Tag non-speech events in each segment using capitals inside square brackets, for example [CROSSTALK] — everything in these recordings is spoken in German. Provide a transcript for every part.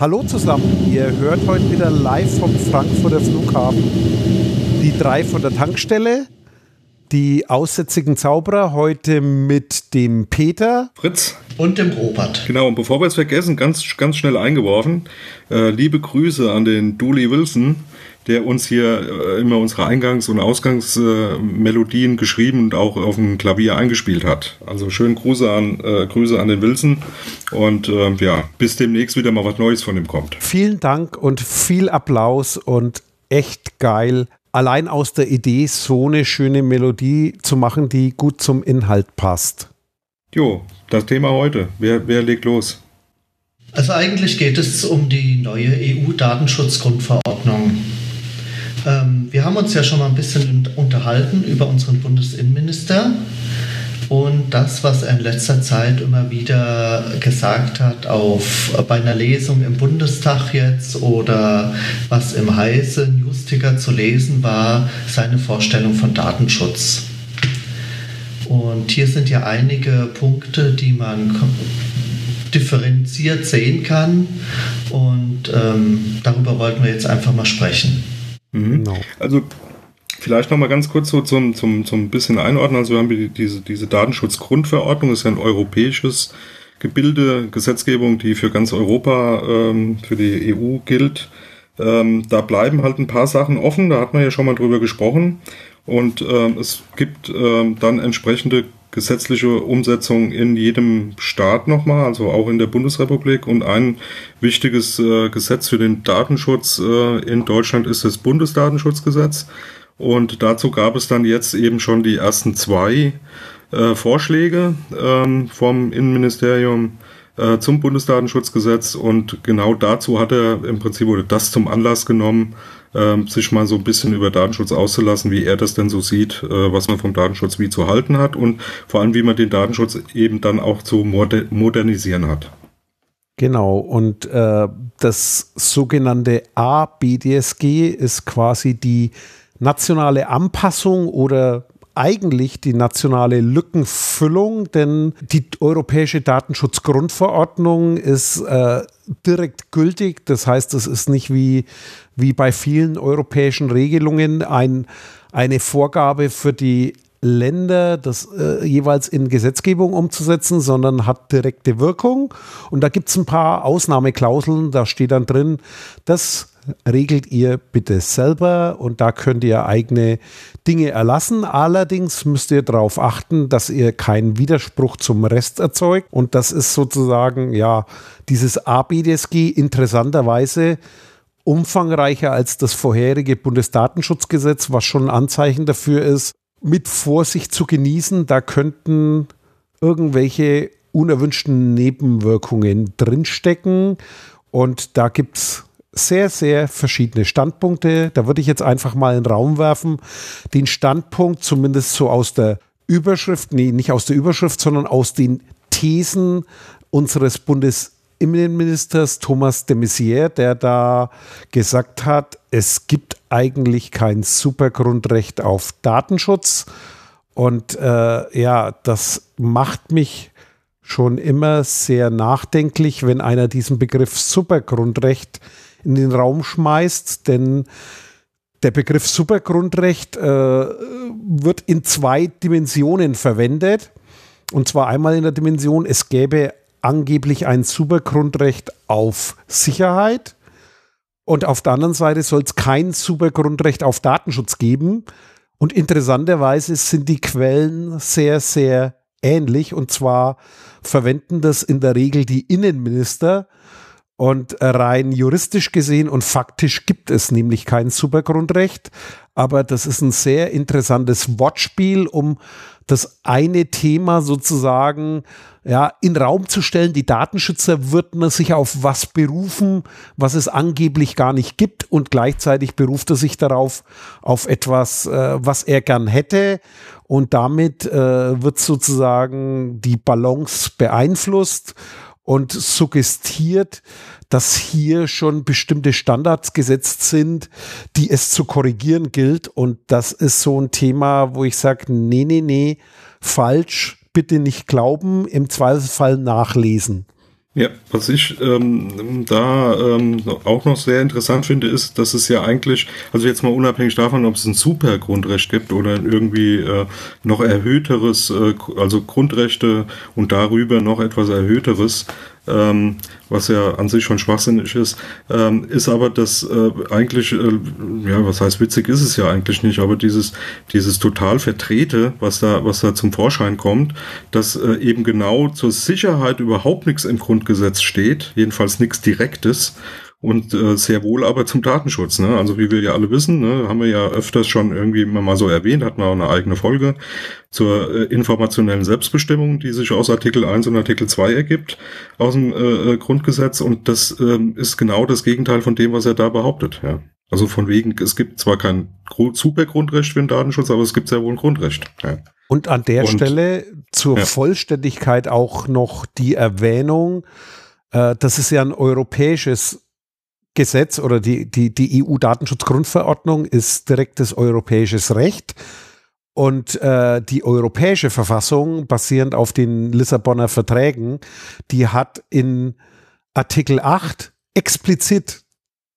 Hallo zusammen, ihr hört heute wieder live vom Frankfurter Flughafen die drei von der Tankstelle, die aussätzigen Zauberer heute mit dem Peter. Fritz. Und dem Robert. Genau, und bevor wir es vergessen, ganz, ganz schnell eingeworfen, äh, liebe Grüße an den Dooley Wilson, der uns hier äh, immer unsere Eingangs- und Ausgangsmelodien äh, geschrieben und auch auf dem Klavier eingespielt hat. Also schönen Grüße an, äh, Grüße an den Wilson und ähm, ja, bis demnächst wieder mal was Neues von ihm kommt. Vielen Dank und viel Applaus und echt geil. Allein aus der Idee, so eine schöne Melodie zu machen, die gut zum Inhalt passt. Jo, das Thema heute. Wer, wer legt los? Also eigentlich geht es um die neue EU-Datenschutzgrundverordnung. Ähm, wir haben uns ja schon mal ein bisschen unterhalten über unseren Bundesinnenminister und das, was er in letzter Zeit immer wieder gesagt hat, auf, bei einer Lesung im Bundestag jetzt oder was im Heise Newsticker zu lesen war, seine Vorstellung von Datenschutz. Und hier sind ja einige Punkte, die man differenziert sehen kann. Und ähm, darüber wollten wir jetzt einfach mal sprechen. Mhm. Genau. Also vielleicht noch mal ganz kurz so zum, zum, zum bisschen einordnen. Also wir haben diese, diese Datenschutzgrundverordnung, das ist ja ein europäisches Gebilde, Gesetzgebung, die für ganz Europa, ähm, für die EU gilt. Ähm, da bleiben halt ein paar Sachen offen, da hat man ja schon mal drüber gesprochen. Und ähm, es gibt ähm, dann entsprechende gesetzliche Umsetzung in jedem Staat nochmal, also auch in der Bundesrepublik. Und ein wichtiges äh, Gesetz für den Datenschutz äh, in Deutschland ist das Bundesdatenschutzgesetz. Und dazu gab es dann jetzt eben schon die ersten zwei äh, Vorschläge ähm, vom Innenministerium äh, zum Bundesdatenschutzgesetz. Und genau dazu hat er im Prinzip oder das zum Anlass genommen, ähm, sich mal so ein bisschen über Datenschutz auszulassen, wie er das denn so sieht, äh, was man vom Datenschutz wie zu halten hat und vor allem, wie man den Datenschutz eben dann auch zu moder modernisieren hat. Genau, und äh, das sogenannte ABDSG ist quasi die nationale Anpassung oder eigentlich die nationale Lückenfüllung, denn die europäische Datenschutzgrundverordnung ist äh, direkt gültig. Das heißt, es ist nicht wie, wie bei vielen europäischen Regelungen ein, eine Vorgabe für die Länder, das äh, jeweils in Gesetzgebung umzusetzen, sondern hat direkte Wirkung. Und da gibt es ein paar Ausnahmeklauseln, da steht dann drin, das regelt ihr bitte selber und da könnt ihr eigene Dinge erlassen. Allerdings müsst ihr darauf achten, dass ihr keinen Widerspruch zum Rest erzeugt. Und das ist sozusagen, ja, dieses ABDSG interessanterweise umfangreicher als das vorherige Bundesdatenschutzgesetz, was schon ein Anzeichen dafür ist, mit Vorsicht zu genießen. Da könnten irgendwelche unerwünschten Nebenwirkungen drinstecken. Und da gibt es sehr, sehr verschiedene Standpunkte. Da würde ich jetzt einfach mal in den Raum werfen. Den Standpunkt, zumindest so aus der Überschrift, nee, nicht aus der Überschrift, sondern aus den Thesen unseres Bundesinnenministers Thomas de Maizière, der da gesagt hat, es gibt eigentlich kein Supergrundrecht auf Datenschutz. Und äh, ja, das macht mich schon immer sehr nachdenklich, wenn einer diesen Begriff Supergrundrecht in den Raum schmeißt, denn der Begriff Supergrundrecht äh, wird in zwei Dimensionen verwendet. Und zwar einmal in der Dimension, es gäbe angeblich ein Supergrundrecht auf Sicherheit. Und auf der anderen Seite soll es kein Supergrundrecht auf Datenschutz geben. Und interessanterweise sind die Quellen sehr, sehr ähnlich. Und zwar verwenden das in der Regel die Innenminister und rein juristisch gesehen und faktisch gibt es nämlich kein Supergrundrecht. Aber das ist ein sehr interessantes Wortspiel, um das eine Thema sozusagen ja, in Raum zu stellen. Die Datenschützer würden sich auf was berufen, was es angeblich gar nicht gibt und gleichzeitig beruft er sich darauf, auf etwas, äh, was er gern hätte und damit äh, wird sozusagen die Balance beeinflusst und suggestiert, dass hier schon bestimmte Standards gesetzt sind, die es zu korrigieren gilt. Und das ist so ein Thema, wo ich sage, nee, nee, nee, falsch, bitte nicht glauben, im Zweifelsfall nachlesen. Ja, was ich ähm, da ähm, auch noch sehr interessant finde, ist, dass es ja eigentlich, also jetzt mal unabhängig davon, ob es ein Supergrundrecht gibt oder irgendwie äh, noch erhöhteres, äh, also Grundrechte und darüber noch etwas erhöhteres, ähm, was ja an sich schon schwachsinnig ist, ähm, ist aber das äh, eigentlich, äh, ja, was heißt witzig ist es ja eigentlich nicht, aber dieses, dieses total Vertrete, was da, was da zum Vorschein kommt, dass äh, eben genau zur Sicherheit überhaupt nichts im Grundgesetz steht, jedenfalls nichts Direktes und äh, sehr wohl aber zum Datenschutz. Ne? Also wie wir ja alle wissen, ne, haben wir ja öfters schon irgendwie mal so erwähnt, hatten wir auch eine eigene Folge zur äh, informationellen Selbstbestimmung, die sich aus Artikel 1 und Artikel 2 ergibt, aus dem äh, äh, Grundgesetz. Und das ähm, ist genau das Gegenteil von dem, was er da behauptet. Ja. Also von wegen, es gibt zwar kein Supergrundrecht für den Datenschutz, aber es gibt sehr wohl ein Grundrecht. Ja. Und an der und, Stelle zur ja. Vollständigkeit auch noch die Erwähnung, äh, das ist ja ein europäisches Gesetz oder die, die, die EU-Datenschutzgrundverordnung ist direktes europäisches Recht. Und äh, die europäische Verfassung, basierend auf den Lissabonner Verträgen, die hat in Artikel 8 explizit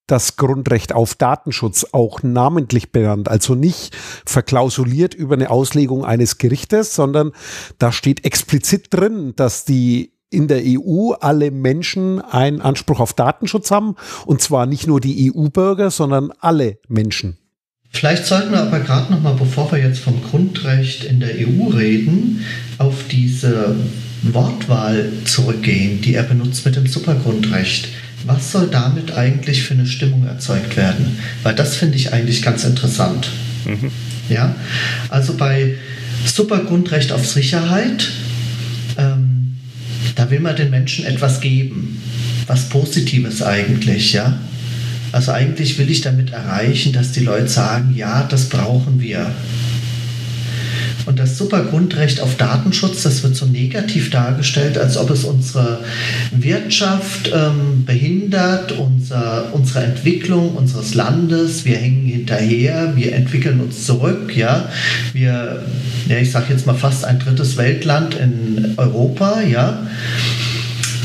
das Grundrecht auf Datenschutz auch namentlich benannt, also nicht verklausuliert über eine Auslegung eines Gerichtes, sondern da steht explizit drin, dass die in der EU alle Menschen einen Anspruch auf Datenschutz haben. Und zwar nicht nur die EU-Bürger, sondern alle Menschen. Vielleicht sollten wir aber gerade noch mal, bevor wir jetzt vom Grundrecht in der EU reden, auf diese Wortwahl zurückgehen, die er benutzt mit dem Supergrundrecht. Was soll damit eigentlich für eine Stimmung erzeugt werden? Weil das finde ich eigentlich ganz interessant. Mhm. Ja, also bei Supergrundrecht auf Sicherheit ähm, da will man den Menschen etwas geben. Was Positives eigentlich, ja. Also eigentlich will ich damit erreichen, dass die Leute sagen, ja, das brauchen wir. Und das Supergrundrecht auf Datenschutz, das wird so negativ dargestellt, als ob es unsere Wirtschaft ähm, behindert, unser, unsere Entwicklung unseres Landes. Wir hängen hinterher, wir entwickeln uns zurück. Ja, wir, ja, ich sage jetzt mal fast ein drittes Weltland in Europa. Ja.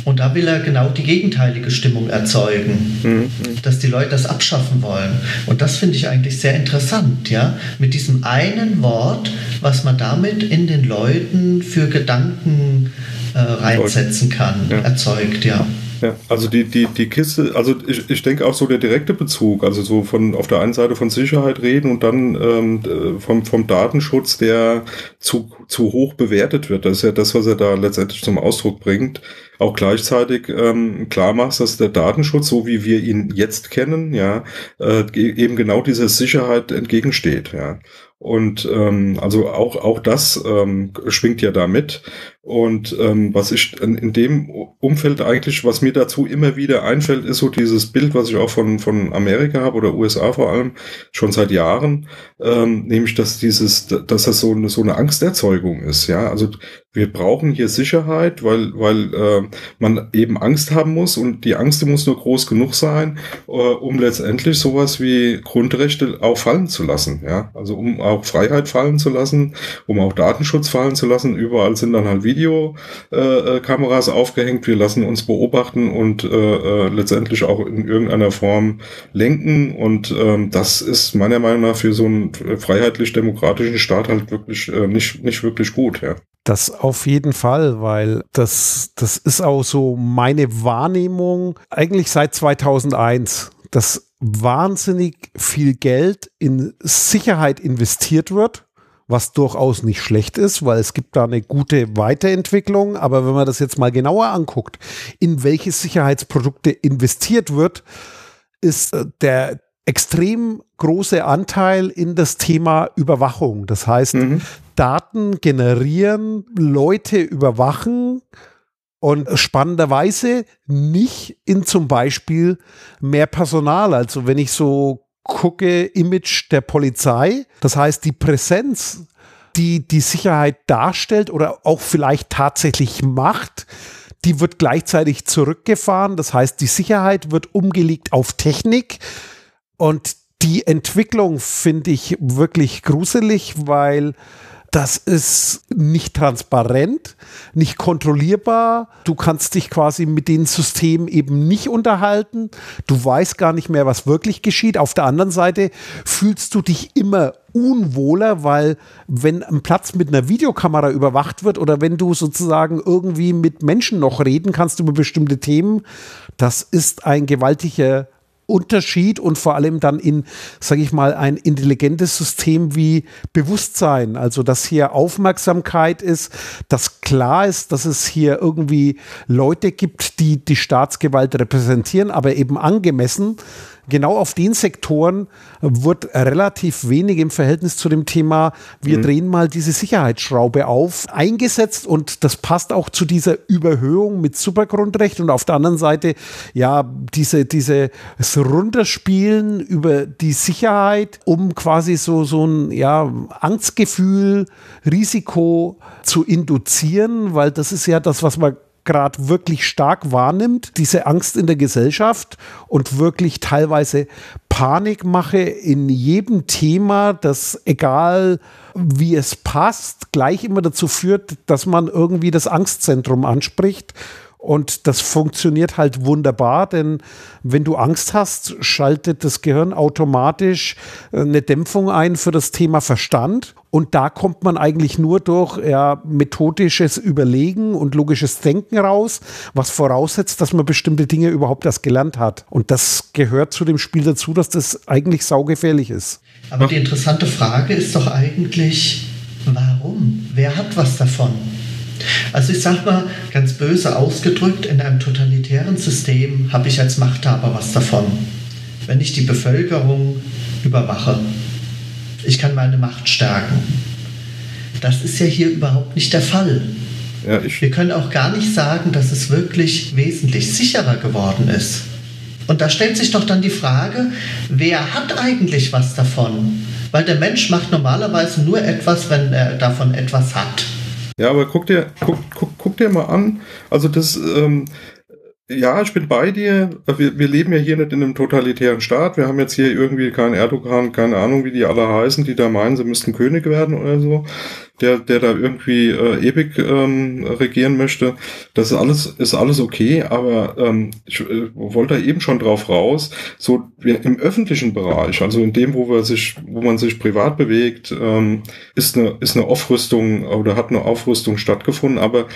Und da will er genau die gegenteilige Stimmung erzeugen, mhm. dass die Leute das abschaffen wollen. Und das finde ich eigentlich sehr interessant, ja, mit diesem einen Wort, was man damit in den Leuten für Gedanken äh, reinsetzen kann, ja. erzeugt, ja. Ja, also die, die, die Kiste, also ich, ich denke auch so der direkte Bezug, also so von auf der einen Seite von Sicherheit reden und dann ähm, vom, vom Datenschutz, der zu, zu hoch bewertet wird. Das ist ja das, was er da letztendlich zum Ausdruck bringt. Auch gleichzeitig ähm, klar machst, dass der Datenschutz, so wie wir ihn jetzt kennen, ja, äh, eben genau dieser Sicherheit entgegensteht, ja. Und ähm, also auch, auch das ähm, schwingt ja da mit. Und ähm, was ich in, in dem Umfeld eigentlich, was mir dazu immer wieder einfällt, ist so dieses Bild, was ich auch von, von Amerika habe oder USA vor allem schon seit Jahren, ähm, nämlich dass dieses, dass das so eine, so eine Angsterzeugung ist. Ja, also wir brauchen hier Sicherheit, weil, weil äh, man eben Angst haben muss und die Angst muss nur groß genug sein, äh, um letztendlich sowas wie Grundrechte auch fallen zu lassen. Ja, also um auch Freiheit fallen zu lassen, um auch Datenschutz fallen zu lassen. Überall sind dann halt Videokameras äh, aufgehängt. Wir lassen uns beobachten und äh, äh, letztendlich auch in irgendeiner Form lenken. Und ähm, das ist meiner Meinung nach für so einen freiheitlich-demokratischen Staat halt wirklich äh, nicht, nicht wirklich gut. Ja. Das auf jeden Fall, weil das, das ist auch so meine Wahrnehmung eigentlich seit 2001, dass wahnsinnig viel Geld in Sicherheit investiert wird, was durchaus nicht schlecht ist, weil es gibt da eine gute Weiterentwicklung. Aber wenn man das jetzt mal genauer anguckt, in welche Sicherheitsprodukte investiert wird, ist äh, der, extrem große Anteil in das Thema Überwachung. Das heißt, mhm. Daten generieren, Leute überwachen und spannenderweise nicht in zum Beispiel mehr Personal. Also wenn ich so gucke, Image der Polizei, das heißt die Präsenz, die die Sicherheit darstellt oder auch vielleicht tatsächlich macht, die wird gleichzeitig zurückgefahren. Das heißt, die Sicherheit wird umgelegt auf Technik. Und die Entwicklung finde ich wirklich gruselig, weil Das ist nicht transparent, nicht kontrollierbar. Du kannst dich quasi mit den Systemen eben nicht unterhalten. Du weißt gar nicht mehr, was wirklich geschieht. Auf der anderen Seite fühlst du dich immer unwohler, weil wenn ein Platz mit einer Videokamera überwacht wird oder wenn du sozusagen irgendwie mit Menschen noch reden kannst über bestimmte Themen, das ist ein gewaltiger Unterschied und vor allem dann in, sage ich mal, ein intelligentes System wie Bewusstsein. Also, dass hier Aufmerksamkeit ist, dass klar ist, dass es hier irgendwie Leute gibt, die die Staatsgewalt repräsentieren, aber eben angemessen genau auf den Sektoren wird relativ wenig im Verhältnis zu dem Thema, wir mhm. drehen mal diese Sicherheitsschraube auf, eingesetzt und das passt auch zu dieser Überhöhung mit Supergrundrecht und auf der anderen Seite ja diese, diese Runterspielen über die Sicherheit, um quasi so, so ein ja, Angstgefühl, Risiko zu induzieren, weil das ist ja das, was man gerade wirklich stark wahrnimmt, diese Angst in der Gesellschaft und wirklich teilweise Panikmache in jedem Thema, das egal wie es passt, gleich immer dazu führt, dass man irgendwie das Angstzentrum anspricht und das funktioniert halt wunderbar, denn wenn du Angst hast, schaltet das Gehirn automatisch äh, eine Dämpfung ein für das Thema Verstand. Und da kommt man eigentlich nur durch ja, methodisches Überlegen und logisches Denken raus, was voraussetzt, dass man bestimmte Dinge überhaupt erst gelernt hat. Und das gehört zu dem Spiel dazu, dass das eigentlich saugefährlich ist. Aber die interessante Frage ist doch eigentlich, warum? Wer hat was davon? Also ich sage mal ganz böse ausgedrückt, in einem totalitären System habe ich als Machthaber was davon, wenn ich die Bevölkerung überwache. Ich kann meine Macht stärken. Das ist ja hier überhaupt nicht der Fall. Ja, Wir können auch gar nicht sagen, dass es wirklich wesentlich sicherer geworden ist. Und da stellt sich doch dann die Frage, wer hat eigentlich was davon? Weil der Mensch macht normalerweise nur etwas, wenn er davon etwas hat. Ja, aber guck dir, guck, guck, guck dir mal an. Also das, ähm, ja, ich bin bei dir. Wir, wir leben ja hier nicht in einem totalitären Staat. Wir haben jetzt hier irgendwie keinen Erdogan, keine Ahnung, wie die alle heißen, die da meinen, sie müssten König werden oder so der, der da irgendwie äh, ewig ähm, regieren möchte. Das ist alles, ist alles okay, aber ähm, ich äh, wollte da eben schon drauf raus, so wir, im öffentlichen Bereich, also in dem, wo wir sich, wo man sich privat bewegt, ähm, ist eine, ist eine Aufrüstung oder hat eine Aufrüstung stattgefunden, aber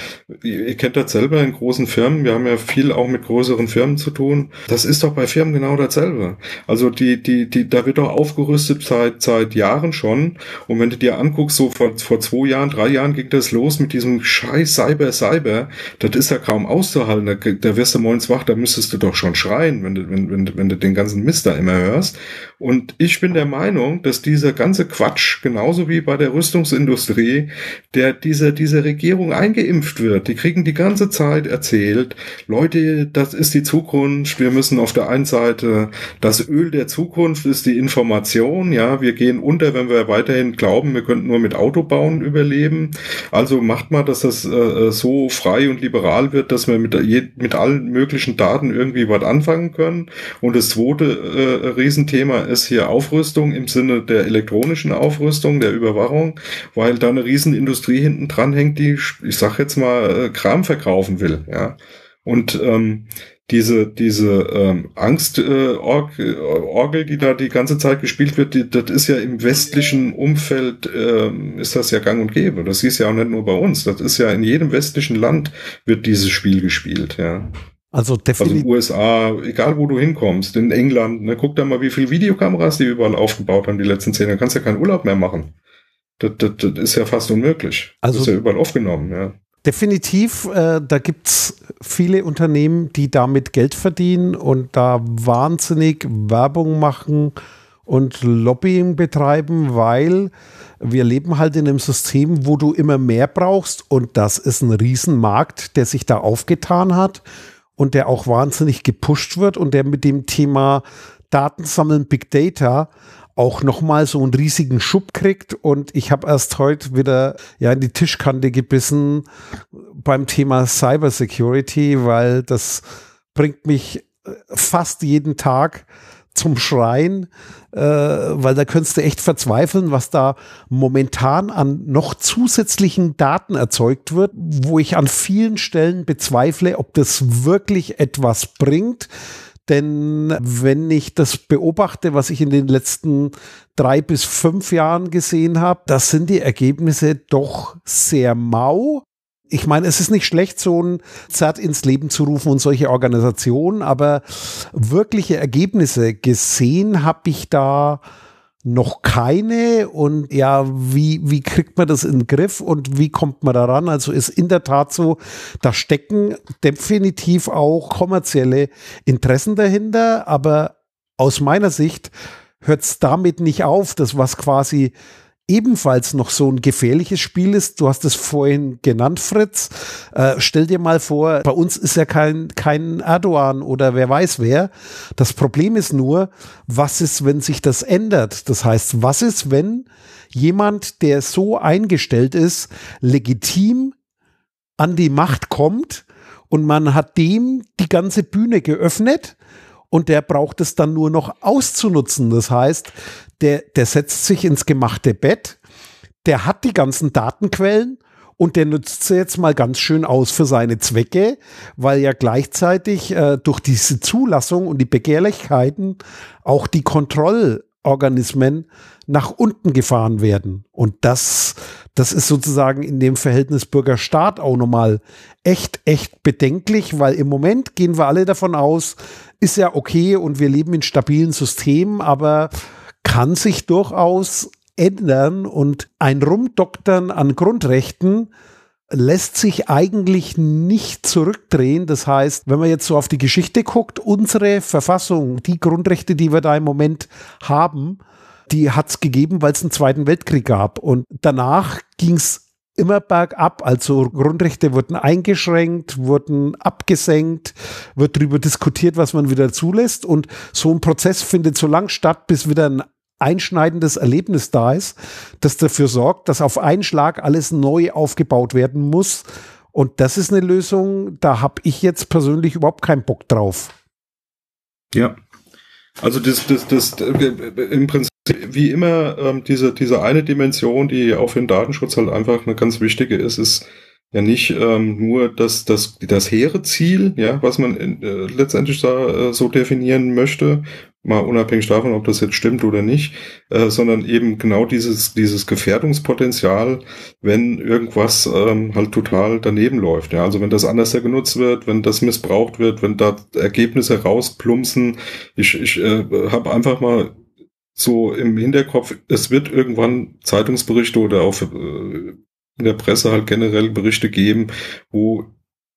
ihr, ihr kennt das selber in großen Firmen, wir haben ja viel auch mit größeren Firmen zu tun. Das ist doch bei Firmen genau dasselbe. Also die, die, die, da wird doch aufgerüstet seit, seit Jahren schon. Und wenn du dir anguckst, so vor, vor zwei zwei Jahren, drei Jahren ging das los mit diesem Scheiß Cyber, Cyber. Das ist ja kaum auszuhalten. Da, da wirst du morgens wach, da müsstest du doch schon schreien, wenn du, wenn, wenn, wenn du den ganzen Mist da immer hörst. Und ich bin der Meinung, dass dieser ganze Quatsch, genauso wie bei der Rüstungsindustrie, der dieser, diese Regierung eingeimpft wird. Die kriegen die ganze Zeit erzählt, Leute, das ist die Zukunft. Wir müssen auf der einen Seite, das Öl der Zukunft ist die Information. Ja, wir gehen unter, wenn wir weiterhin glauben, wir könnten nur mit Auto bauen überleben. Also macht mal, dass das äh, so frei und liberal wird, dass wir mit, mit allen möglichen Daten irgendwie was anfangen können. Und das zweite äh, Riesenthema ist hier Aufrüstung im Sinne der elektronischen Aufrüstung, der Überwachung, weil da eine Riesenindustrie hinten dran hängt, die, ich sag jetzt mal, äh, Kram verkaufen will, ja. Und ähm, diese, diese ähm, Angstorgel, äh, die da die ganze Zeit gespielt wird, die, das ist ja im westlichen Umfeld, ähm, ist das ja gang und gäbe. Das ist ja auch nicht nur bei uns. Das ist ja in jedem westlichen Land wird dieses Spiel gespielt, ja. Also definitiv. Also USA, egal wo du hinkommst, in England, ne, guck da mal, wie viele Videokameras die überall aufgebaut haben die letzten zehn Jahre. kannst ja keinen Urlaub mehr machen. Das, das, das ist ja fast unmöglich. Also das ist ja überall aufgenommen, ja. Definitiv, äh, da gibt es viele Unternehmen, die damit Geld verdienen und da wahnsinnig Werbung machen und Lobbying betreiben, weil wir leben halt in einem System, wo du immer mehr brauchst und das ist ein Riesenmarkt, der sich da aufgetan hat und der auch wahnsinnig gepusht wird und der mit dem Thema Datensammeln, Big Data auch nochmal so einen riesigen Schub kriegt. Und ich habe erst heute wieder ja in die Tischkante gebissen beim Thema Cybersecurity, weil das bringt mich äh, fast jeden Tag zum Schreien, äh, weil da könntest du echt verzweifeln, was da momentan an noch zusätzlichen Daten erzeugt wird, wo ich an vielen Stellen bezweifle, ob das wirklich etwas bringt. Denn wenn ich das beobachte, was ich in den letzten drei bis fünf Jahren gesehen habe, das sind die Ergebnisse doch sehr mau. Ich meine, es ist nicht schlecht, so ein ZERT ins Leben zu rufen und solche Organisationen, aber wirkliche Ergebnisse gesehen habe ich da noch keine und ja, wie, wie kriegt man das in den Griff und wie kommt man daran? Also ist in der Tat so, da stecken definitiv auch kommerzielle Interessen dahinter, aber aus meiner Sicht hört es damit nicht auf, das was quasi ebenfalls noch so ein gefährliches Spiel ist. Du hast es vorhin genannt, Fritz. Äh, stell dir mal vor, bei uns ist ja kein, kein Erdogan oder wer weiß wer. Das Problem ist nur, was ist, wenn sich das ändert? Das heißt, was ist, wenn jemand, der so eingestellt ist, legitim an die Macht kommt und man hat dem die ganze Bühne geöffnet und der braucht es dann nur noch auszunutzen. Das heißt, der, der setzt sich ins gemachte Bett, der hat die ganzen Datenquellen und der nutzt sie jetzt mal ganz schön aus für seine Zwecke, weil ja gleichzeitig äh, durch diese Zulassung und die Begehrlichkeiten auch die Kontrollorganismen nach unten gefahren werden. Und das, das ist sozusagen in dem Verhältnis Bürger-Staat auch nochmal echt, echt bedenklich, weil im Moment gehen wir alle davon aus, ist ja okay und wir leben in stabilen Systemen, aber kann sich durchaus ändern und ein Rumdoktern an Grundrechten lässt sich eigentlich nicht zurückdrehen. Das heißt, wenn man jetzt so auf die Geschichte guckt, unsere Verfassung, die Grundrechte, die wir da im Moment haben, die hat es gegeben, weil es einen Zweiten Weltkrieg gab. Und danach ging es immer bergab. Also Grundrechte wurden eingeschränkt, wurden abgesenkt, wird darüber diskutiert, was man wieder zulässt. Und so ein Prozess findet so lang statt, bis wieder ein einschneidendes Erlebnis da ist, das dafür sorgt, dass auf einen Schlag alles neu aufgebaut werden muss. Und das ist eine Lösung, da habe ich jetzt persönlich überhaupt keinen Bock drauf. Ja. Also das, das, das, im Prinzip wie immer ähm, diese, diese eine Dimension, die auch für den Datenschutz halt einfach eine ganz wichtige ist, ist ja nicht ähm, nur das, das, das hehre Ziel, ja, was man äh, letztendlich da äh, so definieren möchte, mal unabhängig davon, ob das jetzt stimmt oder nicht, äh, sondern eben genau dieses, dieses Gefährdungspotenzial, wenn irgendwas ähm, halt total daneben läuft. Ja, also wenn das anders genutzt wird, wenn das missbraucht wird, wenn da Ergebnisse rausplumpsen. Ich, ich äh, habe einfach mal so im Hinterkopf, es wird irgendwann Zeitungsberichte oder auch äh, in der Presse halt generell Berichte geben, wo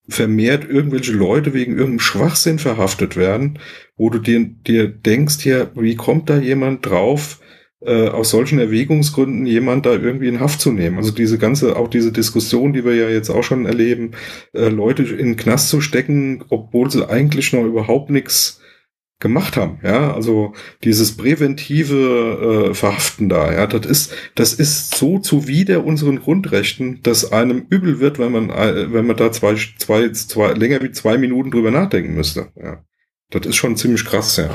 vermehrt irgendwelche Leute wegen irgendeinem Schwachsinn verhaftet werden, wo du dir, dir denkst, ja, wie kommt da jemand drauf, äh, aus solchen Erwägungsgründen jemand da irgendwie in Haft zu nehmen. Also diese ganze, auch diese Diskussion, die wir ja jetzt auch schon erleben, äh, Leute in den Knast zu stecken, obwohl sie eigentlich noch überhaupt nichts gemacht haben, ja, also dieses präventive äh, Verhaften da, ja, das ist, das ist so zuwider unseren Grundrechten, dass einem übel wird, wenn man, äh, wenn man da zwei, zwei, zwei, länger wie zwei Minuten drüber nachdenken müsste, ja. Das ist schon ziemlich krass, ja.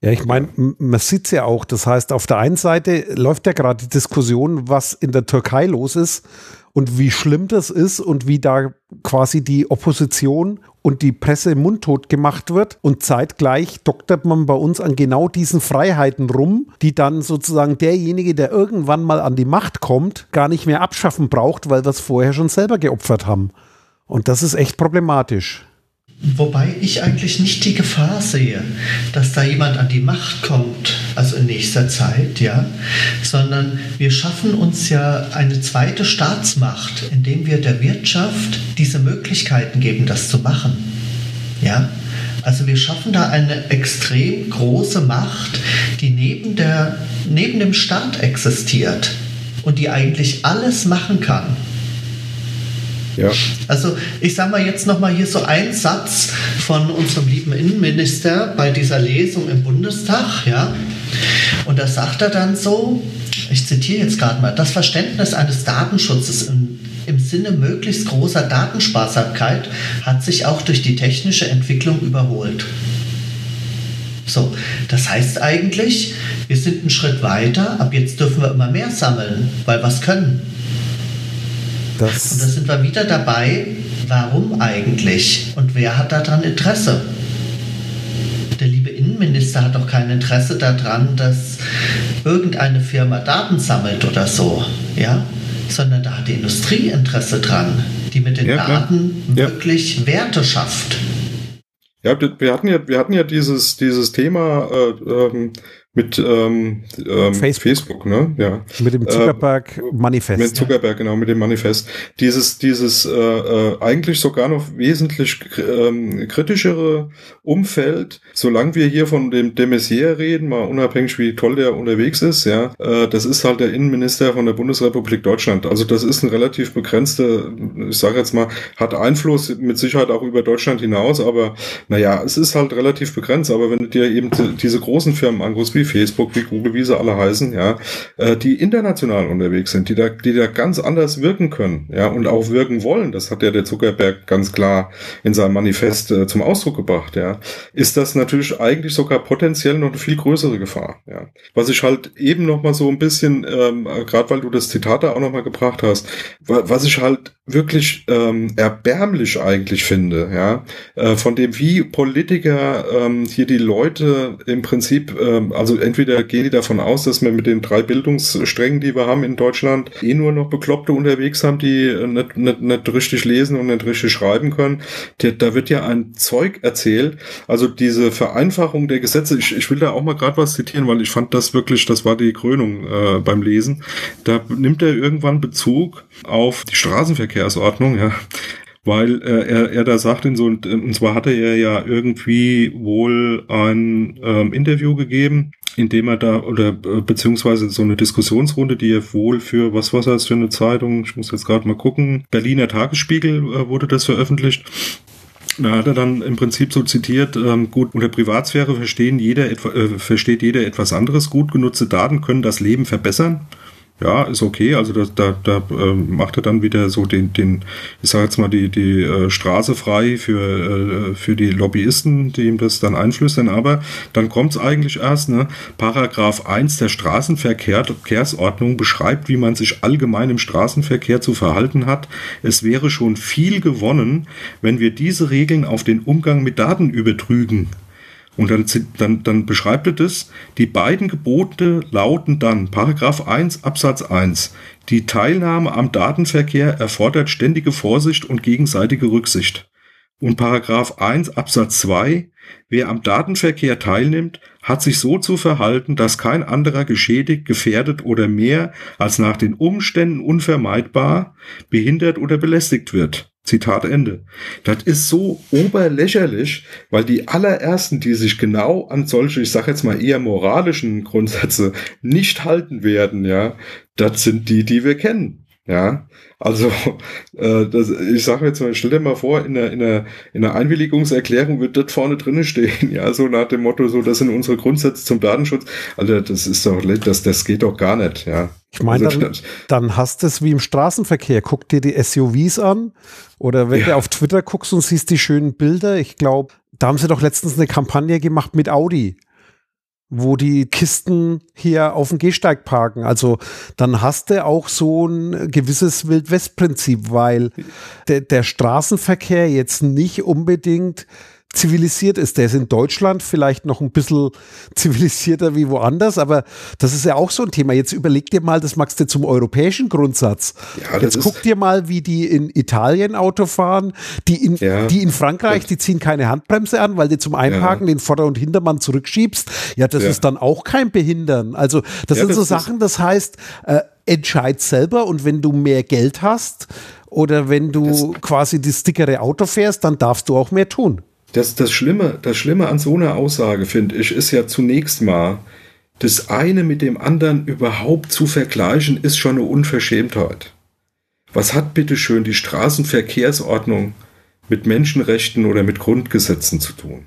Ja, ich meine, man sieht es ja auch. Das heißt, auf der einen Seite läuft ja gerade die Diskussion, was in der Türkei los ist und wie schlimm das ist und wie da quasi die Opposition und die Presse mundtot gemacht wird. Und zeitgleich doktert man bei uns an genau diesen Freiheiten rum, die dann sozusagen derjenige, der irgendwann mal an die Macht kommt, gar nicht mehr abschaffen braucht, weil wir es vorher schon selber geopfert haben. Und das ist echt problematisch. Wobei ich eigentlich nicht die Gefahr sehe, dass da jemand an die Macht kommt, also in nächster Zeit, ja, sondern wir schaffen uns ja eine zweite Staatsmacht, indem wir der Wirtschaft diese Möglichkeiten geben, das zu machen. Ja, also wir schaffen da eine extrem große Macht, die neben, der, neben dem Staat existiert und die eigentlich alles machen kann. Ja. Also ich sage mal jetzt nochmal hier so ein Satz von unserem lieben Innenminister bei dieser Lesung im Bundestag, ja. Und da sagt er dann so, ich zitiere jetzt gerade mal, das Verständnis eines Datenschutzes im, im Sinne möglichst großer Datensparsamkeit hat sich auch durch die technische Entwicklung überholt. So, das heißt eigentlich, wir sind einen Schritt weiter, ab jetzt dürfen wir immer mehr sammeln, weil es können. Das und da sind wir wieder dabei, warum eigentlich und wer hat daran Interesse? Der liebe Innenminister hat doch kein Interesse daran, dass irgendeine Firma Daten sammelt oder so, ja? Sondern da hat die Industrie Interesse dran, die mit den ja, Daten ja. wirklich Werte schafft. Ja, wir hatten ja, wir hatten ja dieses, dieses Thema äh, ähm, mit ähm, ähm, Facebook. Facebook. ne? Ja. Mit dem Zuckerberg-Manifest. Äh, mit Zuckerberg, genau, mit dem Manifest. Dieses, dieses äh, äh, eigentlich sogar noch wesentlich ähm, kritischere Umfeld, solange wir hier von dem de Maizière reden, mal unabhängig wie toll der unterwegs ist, ja, äh, das ist halt der Innenminister von der Bundesrepublik Deutschland. Also das ist ein relativ begrenzter, ich sage jetzt mal, hat Einfluss mit Sicherheit auch über Deutschland hinaus, aber naja, es ist halt relativ begrenzt. Aber wenn du dir eben diese großen Firmen anguckst, wie wie Facebook, wie Google, wie sie alle heißen, ja, äh, die international unterwegs sind, die da, die da ganz anders wirken können, ja, und auch wirken wollen. Das hat ja der Zuckerberg ganz klar in seinem Manifest äh, zum Ausdruck gebracht, ja. Ist das natürlich eigentlich sogar potenziell noch eine viel größere Gefahr, ja. Was ich halt eben noch mal so ein bisschen, ähm, gerade weil du das Zitat da auch noch mal gebracht hast, was ich halt wirklich ähm, erbärmlich eigentlich finde, ja, äh, von dem wie Politiker ähm, hier die Leute im Prinzip, ähm, also entweder gehen die davon aus, dass wir mit den drei Bildungssträngen, die wir haben in Deutschland, eh nur noch Bekloppte unterwegs haben, die äh, nicht, nicht, nicht richtig lesen und nicht richtig schreiben können. Die, da wird ja ein Zeug erzählt. Also diese Vereinfachung der Gesetze, ich, ich will da auch mal gerade was zitieren, weil ich fand das wirklich, das war die Krönung äh, beim Lesen. Da nimmt er irgendwann Bezug auf die Straßenverkehrsordnung, ja, weil äh, er, er da sagt in so und zwar hatte er ja irgendwie wohl ein ähm, Interview gegeben, in dem er da oder äh, beziehungsweise so eine Diskussionsrunde, die er wohl für was war das für eine Zeitung? Ich muss jetzt gerade mal gucken. Berliner Tagesspiegel äh, wurde das veröffentlicht. Da hat er dann im Prinzip so zitiert, ähm, gut, unter Privatsphäre verstehen jeder etwa, äh, versteht jeder etwas anderes. Gut genutzte Daten können das Leben verbessern ja, ist okay. Also da, da, da äh, macht er dann wieder so den, den ich sage jetzt mal, die, die äh, Straße frei für, äh, für die Lobbyisten, die ihm das dann einflüstern. Aber dann kommt's eigentlich erst, ne? Paragraph 1 der Straßenverkehrsordnung beschreibt, wie man sich allgemein im Straßenverkehr zu verhalten hat. Es wäre schon viel gewonnen, wenn wir diese Regeln auf den Umgang mit Daten übertrügen. Und dann, dann, dann beschreibt er das. Die beiden Gebote lauten dann, Paragraph 1 Absatz 1, die Teilnahme am Datenverkehr erfordert ständige Vorsicht und gegenseitige Rücksicht. Und Paragraph 1 Absatz 2, wer am Datenverkehr teilnimmt, hat sich so zu verhalten, dass kein anderer geschädigt, gefährdet oder mehr als nach den Umständen unvermeidbar behindert oder belästigt wird. Zitat Ende. Das ist so oberlächerlich, weil die allerersten, die sich genau an solche, ich sage jetzt mal eher moralischen Grundsätze nicht halten werden, ja, das sind die, die wir kennen. Ja, also [LAUGHS] äh, das, ich sage jetzt mal, stell dir mal vor, in der, in der, in der Einwilligungserklärung wird das vorne drinnen stehen, [LAUGHS] ja, so nach dem Motto, so das sind unsere Grundsätze zum Datenschutz. Also das ist doch, das, das geht doch gar nicht, ja. Ich meine, also, dann, dann hast du es wie im Straßenverkehr. Guck dir die SUVs an oder wenn ja. du auf Twitter guckst und siehst die schönen Bilder. Ich glaube, da haben sie doch letztens eine Kampagne gemacht mit Audi wo die Kisten hier auf dem Gehsteig parken. Also dann hast du auch so ein gewisses Wildwest-Prinzip, weil der, der Straßenverkehr jetzt nicht unbedingt zivilisiert ist. Der ist in Deutschland vielleicht noch ein bisschen zivilisierter wie woanders, aber das ist ja auch so ein Thema. Jetzt überleg dir mal, das magst du zum europäischen Grundsatz. Ja, Jetzt guck dir mal, wie die in Italien Auto fahren, die in, ja. die in Frankreich, die ziehen keine Handbremse an, weil du zum Einparken ja. den Vorder- und Hintermann zurückschiebst. Ja, das ist dann auch kein Behindern. Also das sind das so Sachen, das heißt, äh, entscheid selber und wenn du mehr Geld hast oder wenn du das quasi das dickere Auto fährst, dann darfst du auch mehr tun. Das, das, Schlimme, das Schlimme an so einer Aussage, finde ich, ist ja zunächst mal, das eine mit dem anderen überhaupt zu vergleichen, ist schon eine Unverschämtheit. Was hat bitteschön die Straßenverkehrsordnung mit Menschenrechten oder mit Grundgesetzen zu tun?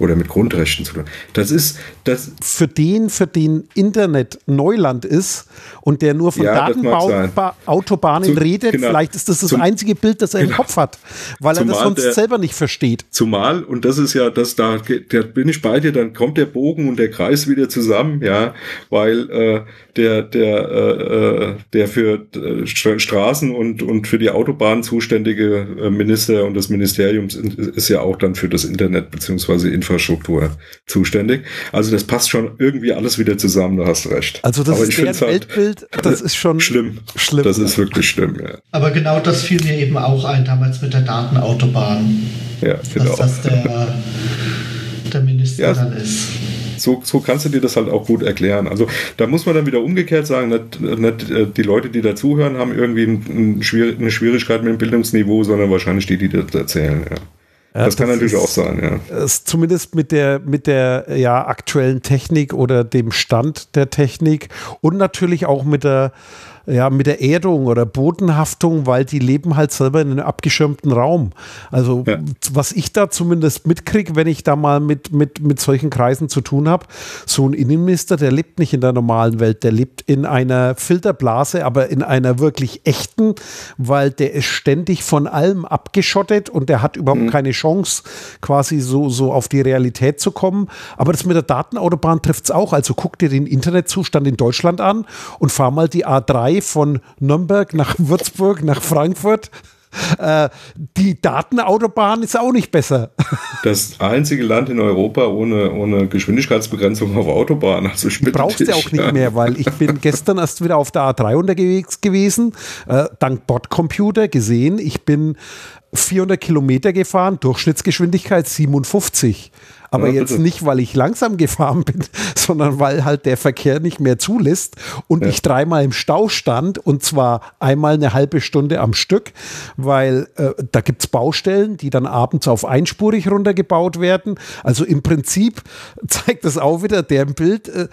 Oder mit Grundrechten zu tun. Das ist das. Für den, für den Internet Neuland ist und der nur von ja, Datenautobahnen redet, genau. vielleicht ist das das Zum, einzige Bild, das er genau. im Kopf hat, weil er das sonst der, selber nicht versteht. Zumal, und das ist ja, das da, da bin ich bei dir, dann kommt der Bogen und der Kreis wieder zusammen, ja, weil äh, der, der, äh, äh der für äh, Straßen und, und für die Autobahn zuständige äh, Minister und das Ministerium ist ja auch dann für das Internet beziehungsweise Infrastruktur zuständig. Also das passt schon irgendwie alles wieder zusammen, da hast du recht. Also das Aber ist deren halt Weltbild, das ist schon [LAUGHS] schlimm. schlimm. Das ist wirklich schlimm, ja. Aber genau das fiel mir eben auch ein, damals mit der Datenautobahn. Ja, genau. Dass das der, der Minister ja. dann ist so, so kannst du dir das halt auch gut erklären. Also da muss man dann wieder umgekehrt sagen, nicht, nicht äh, die Leute, die dazuhören, haben irgendwie ein, ein, eine Schwierigkeit mit dem Bildungsniveau, sondern wahrscheinlich die, die das erzählen. Ja. Ja, das, das, kann natürlich ist, auch sein, ja. Zumindest mit der, mit der ja, aktuellen Technik oder dem Stand der Technik und natürlich auch mit der ja, mit der Erdung oder Bodenhaftung, weil die leben halt selber in einem abgeschirmten Raum. Also ja. was ich da zumindest mitkriege, wenn ich da mal mit, mit, mit solchen Kreisen zu tun habe, so ein Innenminister, der lebt nicht in der normalen Welt, der lebt in einer Filterblase, aber in einer wirklich echten, weil der ist ständig von allem abgeschottet und der hat überhaupt mhm. keine Chance, quasi so, so auf die Realität zu kommen. Aber das mit der Datenautobahn trifft es auch. Also guck dir den Internetzustand in Deutschland an und fahr mal die A3 von Nürnberg nach [LAUGHS] Würzburg, nach Frankfurt. Äh, die Datenautobahn ist auch nicht besser. [LAUGHS] Das einzige Land in Europa ohne, ohne Geschwindigkeitsbegrenzung auf Autobahn. Also ich brauchst ja auch nicht mehr, weil ich bin gestern erst wieder auf der A3 unterwegs gewesen, äh, dank Bordcomputer gesehen. Ich bin 400 Kilometer gefahren, Durchschnittsgeschwindigkeit 57. Aber ja, jetzt nicht, weil ich langsam [LAUGHS] gefahren bin, sondern weil halt der Verkehr nicht mehr zulässt und ja. ich dreimal im Stau stand und zwar einmal eine halbe Stunde am Stück, weil äh, da gibt es Baustellen, die dann abends auf einspurig runtergebaut werden. Also im Prinzip [LAUGHS] zeigt das auch wieder der Bild. Äh,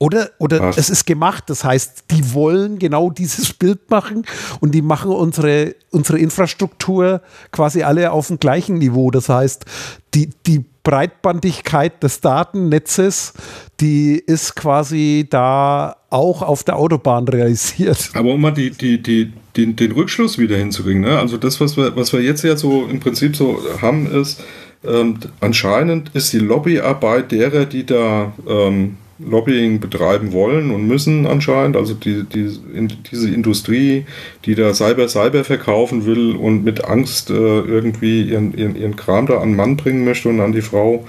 oder, oder es ist gemacht. Das heißt, die wollen genau dieses Bild machen und die machen unsere, unsere Infrastruktur quasi alle auf dem gleichen Niveau. Das heißt, die, die Breitbandigkeit des Datennetzes, die ist quasi da auch auf der Autobahn realisiert. Aber um mal die, die, die, den, den Rückschluss wieder hinzukriegen, ne? also das, was wir, was wir jetzt ja so im Prinzip so haben, ist, ähm, anscheinend ist die Lobbyarbeit derer, die da ähm, Lobbying betreiben wollen und müssen anscheinend. Also die, die, in, diese Industrie, die da Cyber Cyber verkaufen will und mit Angst äh, irgendwie ihren, ihren, ihren Kram da an Mann bringen möchte und an die Frau,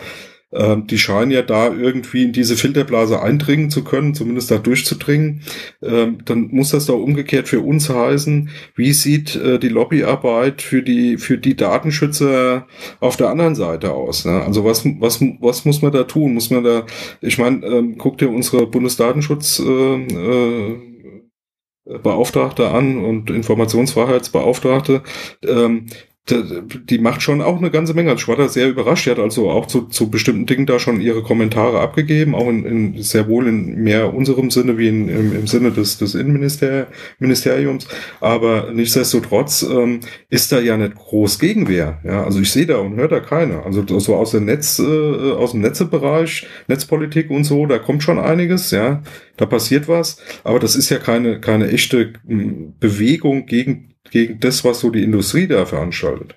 ähm, die scheinen ja da irgendwie in diese Filterblase eindringen zu können, zumindest da durchzudringen. Ähm, dann muss das doch umgekehrt für uns heißen, wie sieht äh, die Lobbyarbeit für die, für die Datenschützer auf der anderen Seite aus? Ne? Also was, was, was muss man da tun? Muss man da, ich meine, ähm, guck dir unsere Bundesdatenschutz äh, äh, Beauftragte an und Informationsfreiheitsbeauftragte, ähm, die macht schon auch eine ganze Menge. Also ich war da sehr überrascht. Die hat also auch zu, zu bestimmten Dingen da schon ihre Kommentare abgegeben, auch in, in sehr wohl in mehr unserem Sinne wie in, im, im Sinne des, des Innenministeriums. Aber nichtsdestotrotz ähm, ist da ja nicht groß Gegenwehr. Ja, also ich sehe da und höre da keiner. Also so aus dem Netz, äh, aus dem Netzebereich, Netzpolitik und so, da kommt schon einiges. Ja, da passiert was. Aber das ist ja keine keine echte Bewegung gegen gegen das, was so die Industrie da veranstaltet.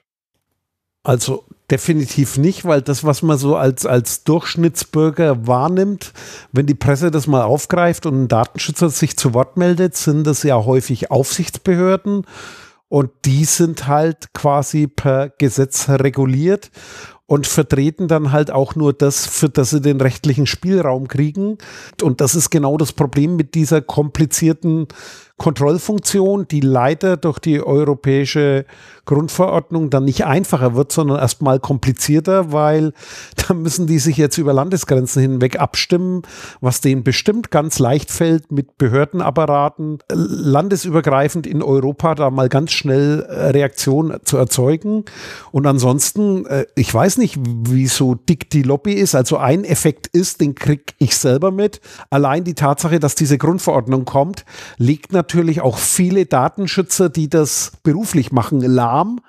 Also definitiv nicht, weil das, was man so als, als Durchschnittsbürger wahrnimmt, wenn die Presse das mal aufgreift und ein Datenschützer sich zu Wort meldet, sind das ja häufig Aufsichtsbehörden und die sind halt quasi per Gesetz reguliert und vertreten dann halt auch nur das, für das sie den rechtlichen Spielraum kriegen. Und das ist genau das Problem mit dieser komplizierten Kontrollfunktion, die leider durch die europäische Grundverordnung dann nicht einfacher wird, sondern erstmal komplizierter, weil [LAUGHS] da müssen die sich jetzt über Landesgrenzen hinweg abstimmen, was denen bestimmt ganz leicht fällt, mit Behördenapparaten landesübergreifend in Europa da mal ganz schnell äh, Reaktion zu erzeugen. Und ansonsten, äh, ich weiß nicht, wie so dick die Lobby ist. Also ein Effekt ist, den kriege ich selber mit. Allein die Tatsache, dass diese Grundverordnung kommt, legt natürlich natürlich auch viele Datenschützer, die das beruflich machen, lahm,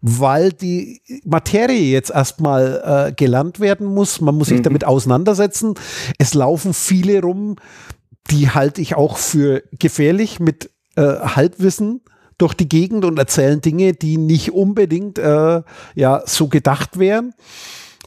weil die Materie jetzt erstmal äh, gelernt werden muss. Man muss sich mhm. damit auseinandersetzen. Es laufen viele rum, die halte ich auch für gefährlich mit äh, Halbwissen durch die Gegend und erzählen Dinge, die nicht unbedingt äh, ja so gedacht wären.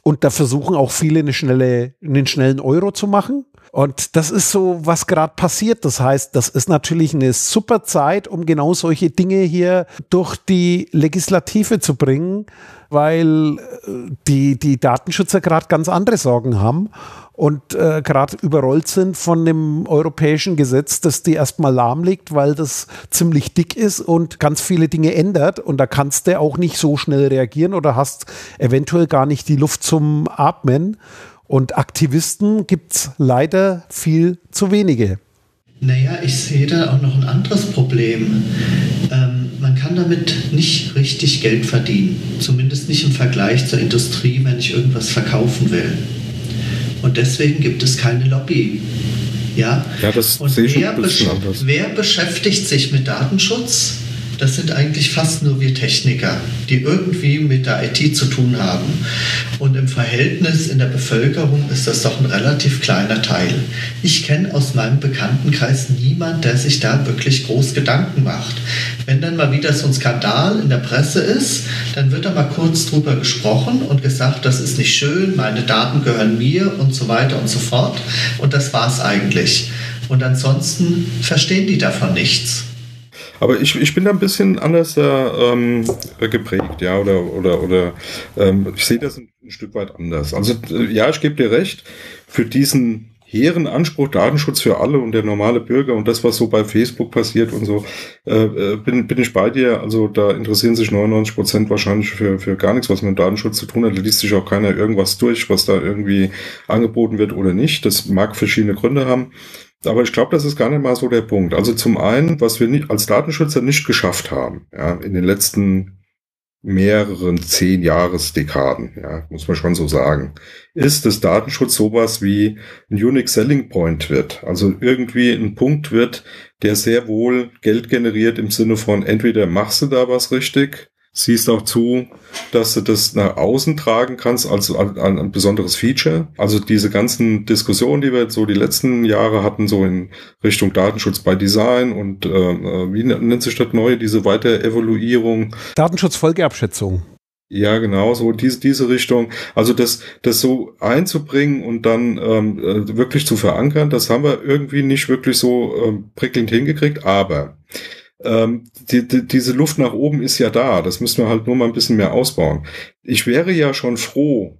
Und da versuchen auch viele eine schnelle, einen schnellen Euro zu machen. Und das ist so, was gerade passiert. Das heißt, das ist natürlich eine super Zeit, um genau solche Dinge hier durch die Legislative zu bringen, weil äh, die, die Datenschützer gerade ganz andere Sorgen haben und äh, gerade überrollt sind von dem europäischen Gesetz, das die erstmal lahmlegt, weil das ziemlich dick ist und ganz viele Dinge ändert. Und da kannst du auch nicht so schnell reagieren oder hast eventuell gar nicht die Luft zum Atmen. Und Aktivisten gibt es leider viel zu wenige. Naja, ich sehe da auch noch ein anderes Problem. Ähm, man kann damit nicht richtig Geld verdienen. Zumindest nicht im Vergleich zur Industrie, wenn ich irgendwas verkaufen will. Und deswegen gibt es keine Lobby. Ja, ja das Und sehe ich wer, besch wer beschäftigt sich mit Datenschutz? Das sind eigentlich fast nur wir Techniker, die irgendwie mit der IT zu tun haben. Und im Verhältnis in der Bevölkerung ist das doch ein relativ kleiner Teil. Ich kenne aus meinem Bekanntenkreis niemand, der sich da wirklich groß Gedanken macht. Wenn dann mal wieder so ein Skandal in der Presse ist, dann wird da mal kurz drüber gesprochen und gesagt, das ist nicht schön, meine Daten gehören mir und so weiter und so fort. Und das war es eigentlich. Und ansonsten verstehen die davon nichts. Aber ich, ich bin da ein bisschen anders ähm, geprägt, ja, oder, oder, oder ähm, ich sehe das ein, ein, Stück weit anders. Also äh, ja, ich gebe dir recht, für diesen hehren Anspruch Datenschutz für alle und der normale Bürger und das, was so bei Facebook passiert und so, äh, äh bin, bin ich bei dir. Also da interessieren sich 99 Prozent wahrscheinlich für, für gar nichts, was mit Datenschutz zu tun hat. Da liest sich auch keiner irgendwas durch, was da irgendwie angeboten wird oder nicht. Das mag verschiedene Gründe haben. Aber ich glaube, das ist gar nicht mal so der Punkt. Also zum einen, was wir nicht, als Datenschützer nicht geschafft haben, ja, in den letzten mehreren zehn Jahresdekaden, ja, muss man schon so sagen, ist, dass Datenschutz sowas wie ein Unique Selling Point wird. Also irgendwie ein Punkt wird, der sehr wohl Geld generiert im Sinne von entweder machst du da was richtig siehst auch zu, dass du das nach außen tragen kannst als ein, ein, besonderes Feature. Also diese ganzen Diskussionen, die wir jetzt so die letzten Jahre hatten, so in Richtung Datenschutz bei Design und äh, äh wie nennt sich das neue, diese Weiterevaluierung? Datenschutzfolgeabschätzung. Ja, genau, so diese, diese Richtung. Also das, das so einzubringen und dann ähm, äh, wirklich zu verankern, das haben wir irgendwie nicht wirklich so ähm, prickelnd hingekriegt, aber ähm, die, die, diese Luft nach oben ist ja da. Das müssen wir halt nur mal ein bisschen mehr ausbauen. Ich wäre ja schon froh,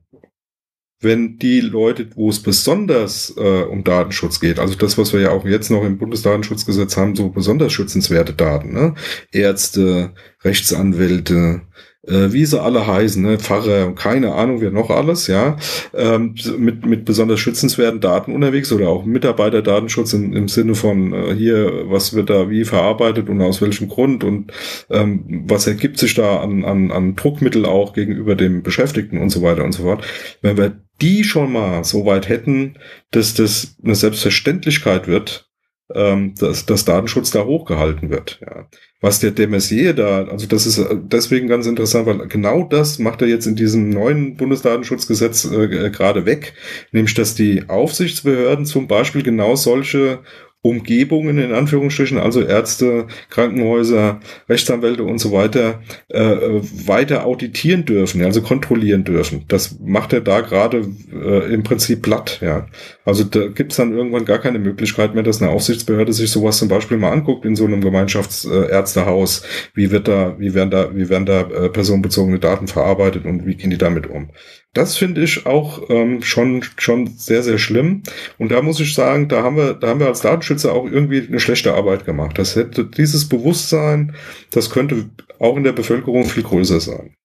wenn die Leute, wo es besonders äh, um Datenschutz geht, also das, was wir ja auch jetzt noch im Bundesdatenschutzgesetz haben, so besonders schützenswerte Daten, ne? Ärzte, Rechtsanwälte, äh, wie sie alle heißen, ne? Pfarrer und keine Ahnung, wer noch alles, ja, ähm, mit, mit besonders schützenswerten Daten unterwegs oder auch Mitarbeiterdatenschutz im, im Sinne von äh, hier, was wird da wie verarbeitet und aus welchem Grund und ähm, was ergibt sich da an, an, an Druckmittel auch gegenüber dem Beschäftigten und so weiter und so fort. Wenn wir die schon mal so weit hätten, dass das eine Selbstverständlichkeit wird, ähm, dass, dass Datenschutz da hochgehalten wird. Ja. Was der de Maizière da, also das ist äh, deswegen ganz interessant, weil genau das macht er jetzt in diesem neuen Bundesdatenschutzgesetz äh, gerade weg, nämlich dass die Aufsichtsbehörden zum Beispiel genau solche Umgebungen in Anführungsstrichen, also Ärzte, Krankenhäuser, Rechtsanwälte und so weiter, äh, weiter auditieren dürfen, also kontrollieren dürfen. Das macht er da gerade äh, im Prinzip platt. Ja. Also da gibt es dann irgendwann gar keine Möglichkeit mehr, dass eine Aufsichtsbehörde sich sowas zum Beispiel mal anguckt in so einem Gemeinschaftsärztehaus. Wie wird da, wie werden da, wie werden da äh, personenbezogene Daten verarbeitet und wie gehen die damit um? Das finde ich auch ähm, schon, schon sehr, sehr schlimm. Und da muss ich sagen, da haben wir, da haben wir als Datenschützer auch irgendwie eine schlechte Arbeit gemacht. Das hätte dieses Bewusstsein, das könnte auch in der Bevölkerung viel größer sein.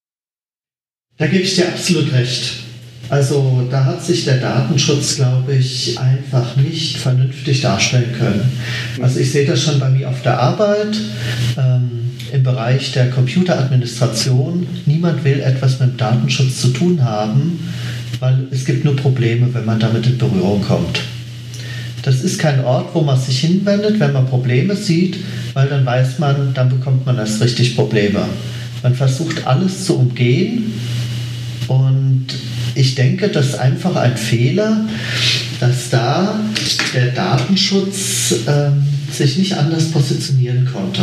Da gebe ich dir absolut recht. Also da hat sich der Datenschutz, glaube ich, einfach nicht vernünftig darstellen können. Also ich sehe das schon bei mir auf der Arbeit. Ähm, im Bereich der Computeradministration. Niemand will etwas mit Datenschutz zu tun haben, weil es gibt nur Probleme, wenn man damit in Berührung kommt. Das ist kein Ort, wo man sich hinwendet, wenn man Probleme sieht, weil dann weiß man, dann bekommt man erst richtig Probleme. Man versucht alles zu umgehen und ich denke, das ist einfach ein Fehler, dass da der Datenschutz ähm, sich nicht anders positionieren konnte.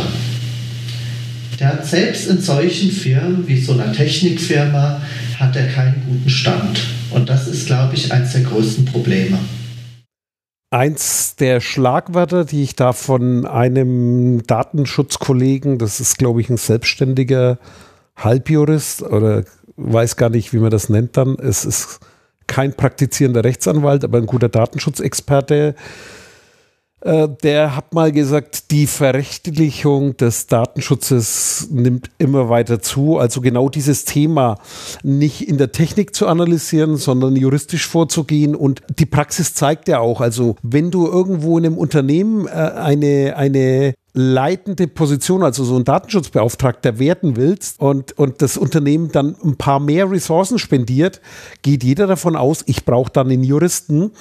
Der hat selbst in solchen Firmen wie so einer Technikfirma hat er keinen guten Stand. Und das ist, glaube ich, eines der größten Probleme. Eins der Schlagwörter, die ich da von einem Datenschutzkollegen, das ist, glaube ich, ein selbstständiger Halbjurist oder weiß gar nicht, wie man das nennt dann. Es ist kein praktizierender Rechtsanwalt, aber ein guter Datenschutzexperte, der hat mal gesagt, die Verrechtlichung des Datenschutzes nimmt immer weiter zu. Also genau dieses Thema nicht in der Technik zu analysieren, sondern juristisch vorzugehen. Und die Praxis zeigt ja auch, also wenn du irgendwo in einem Unternehmen äh, eine, eine leitende Position, also so ein Datenschutzbeauftragter werden willst und, und das Unternehmen dann ein paar mehr Ressourcen spendiert, geht jeder davon aus, ich brauche dann einen Juristen.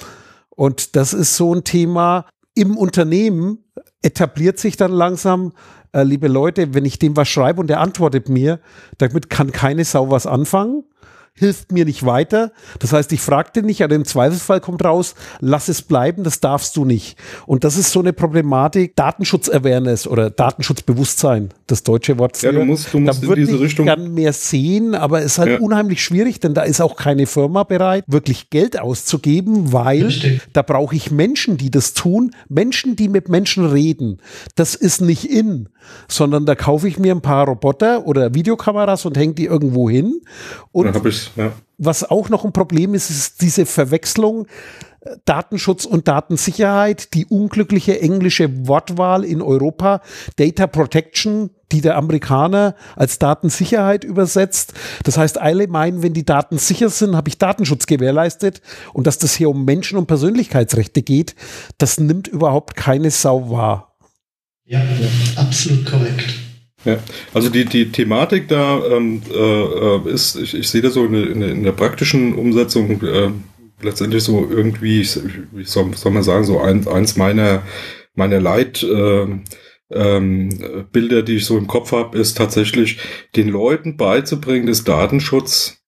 Und das ist so ein Thema, im Unternehmen etabliert sich dann langsam, äh, liebe Leute, wenn ich dem was schreibe und der antwortet mir, damit kann keine Sau was anfangen hilft mir nicht weiter. Das heißt, ich fragte nicht, aber im Zweifelsfall kommt raus, lass es bleiben, das darfst du nicht. Und das ist so eine Problematik, Datenschutz-Awareness oder Datenschutzbewusstsein, das deutsche Wort für. Ja, du musst, du musst da in diese Richtung. gern mehr sehen, aber es ist halt ja. unheimlich schwierig, denn da ist auch keine Firma bereit, wirklich Geld auszugeben, weil Richtig. da brauche ich Menschen, die das tun, Menschen, die mit Menschen reden. Das ist nicht in, sondern da kaufe ich mir ein paar Roboter oder Videokameras und hänge die irgendwo hin. Und ja. was auch noch ein Problem ist, ist diese Verwechslung äh, Datenschutz und Datensicherheit, die unglückliche englische Wortwahl in Europa, Data Protection, die der Amerikaner als Datensicherheit übersetzt. Das heißt, alle meinen, wenn die Daten sicher sind, habe ich Datenschutz gewährleistet und dass das hier um Menschen- und Persönlichkeitsrechte geht, das nimmt überhaupt keine Sau wahr. Ja, absolut korrekt. Ja, also die, die Thematik da ähm, äh, ist, ich, ich sehe das so in, in, in der praktischen Umsetzung äh, letztendlich so irgendwie, wie soll, soll man sagen, so ein, eins meiner, meiner Leit, äh, ähm, Bilder, die ich so im Kopf habe, ist tatsächlich den Leuten beizubringen, dass Datenschutz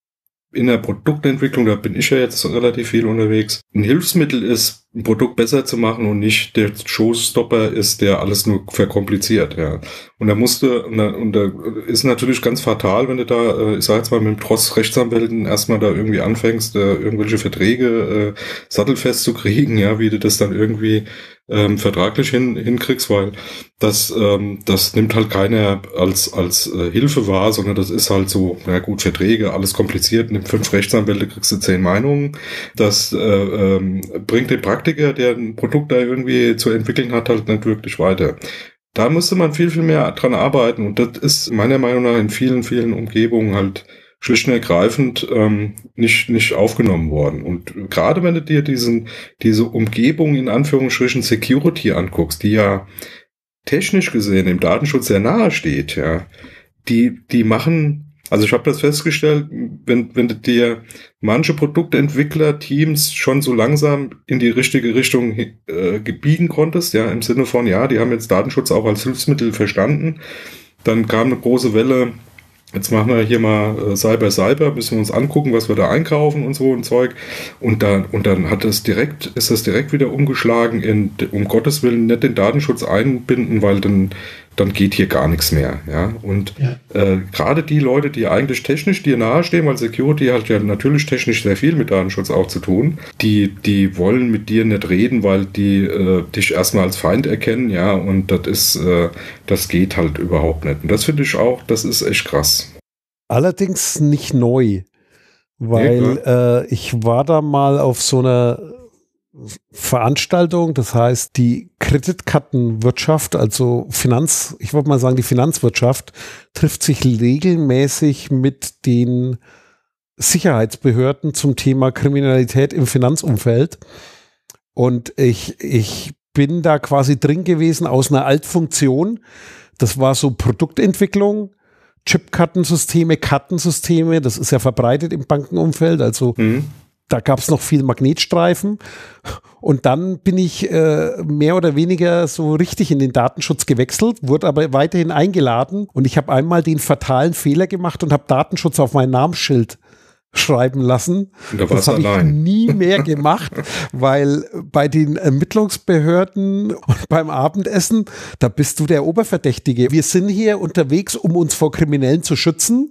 in der Produktentwicklung, da bin ich ja jetzt relativ viel unterwegs, ein Hilfsmittel ist, ein Produkt besser zu machen und nicht der Showstopper ist, der alles nur verkompliziert, ja. Und da musste, und da ist natürlich ganz fatal, wenn du da, äh, ich sag jetzt mal, mit dem Tross Rechtsanwälten erstmal da irgendwie anfängst, äh, irgendwelche Verträge äh, sattelfest zu kriegen, ja, wie du das dann irgendwie ähm, vertraglich hin, hinkriegst, weil das, ähm, das nimmt halt keiner als, als äh, Hilfe wahr, sondern das ist halt so, na gut, Verträge, alles kompliziert, nimm fünf Rechtsanwälte, kriegst du zehn Meinungen. Das äh, ähm, bringt den Praktiker, der ein Produkt da irgendwie zu entwickeln hat, halt nicht wirklich weiter. Da müsste man viel, viel mehr dran arbeiten und das ist meiner Meinung nach in vielen, vielen Umgebungen halt schlicht und ergreifend ähm, nicht, nicht aufgenommen worden. Und gerade wenn du dir diesen, diese Umgebung in Anführungsstrichen Security anguckst, die ja technisch gesehen im Datenschutz sehr nahe steht, ja, die, die machen, also ich habe das festgestellt, wenn, wenn du dir manche Produktentwickler-Teams schon so langsam in die richtige Richtung äh, biegen konntest, ja, im Sinne von, ja, die haben jetzt Datenschutz auch als Hilfsmittel verstanden, dann kam eine große Welle Jetzt machen wir hier mal äh, Cyber Cyber, müssen wir uns angucken, was wir da einkaufen und so ein Zeug. Und dann, und dann hat es direkt, ist das direkt wieder umgeschlagen in, um Gottes Willen, nicht den Datenschutz einbinden, weil dann dann geht hier gar nichts mehr. Ja? Und ja. Äh, gerade die Leute, die eigentlich technisch dir nahestehen, weil Security hat ja natürlich technisch sehr viel mit Datenschutz auch zu tun, die, die wollen mit dir nicht reden, weil die äh, dich erstmal als Feind erkennen, ja, und das ist, äh, das geht halt überhaupt nicht. Und das finde ich auch, das ist echt krass. Allerdings nicht neu. Weil ja, äh, ich war da mal auf so einer Veranstaltung, das heißt die Kreditkartenwirtschaft, also Finanz, ich würde mal sagen, die Finanzwirtschaft trifft sich regelmäßig mit den Sicherheitsbehörden zum Thema Kriminalität im Finanzumfeld. Und ich, ich bin da quasi drin gewesen aus einer Altfunktion. Das war so Produktentwicklung, Chipkartensysteme, Kartensysteme, das ist ja verbreitet im Bankenumfeld. Also mhm da gab es noch viel Magnetstreifen. Und dann bin ich äh, mehr oder weniger so richtig in den Datenschutz gewechselt, wurde aber weiterhin eingeladen. Und ich habe einmal den fatalen Fehler gemacht und habe Datenschutz auf mein Namensschild schreiben lassen. Da das habe ich nie mehr [LAUGHS] gemacht, weil bei den Ermittlungsbehörden und beim Abendessen, da bist du der Oberverdächtige. Wir sind hier unterwegs, um uns vor Kriminellen zu schützen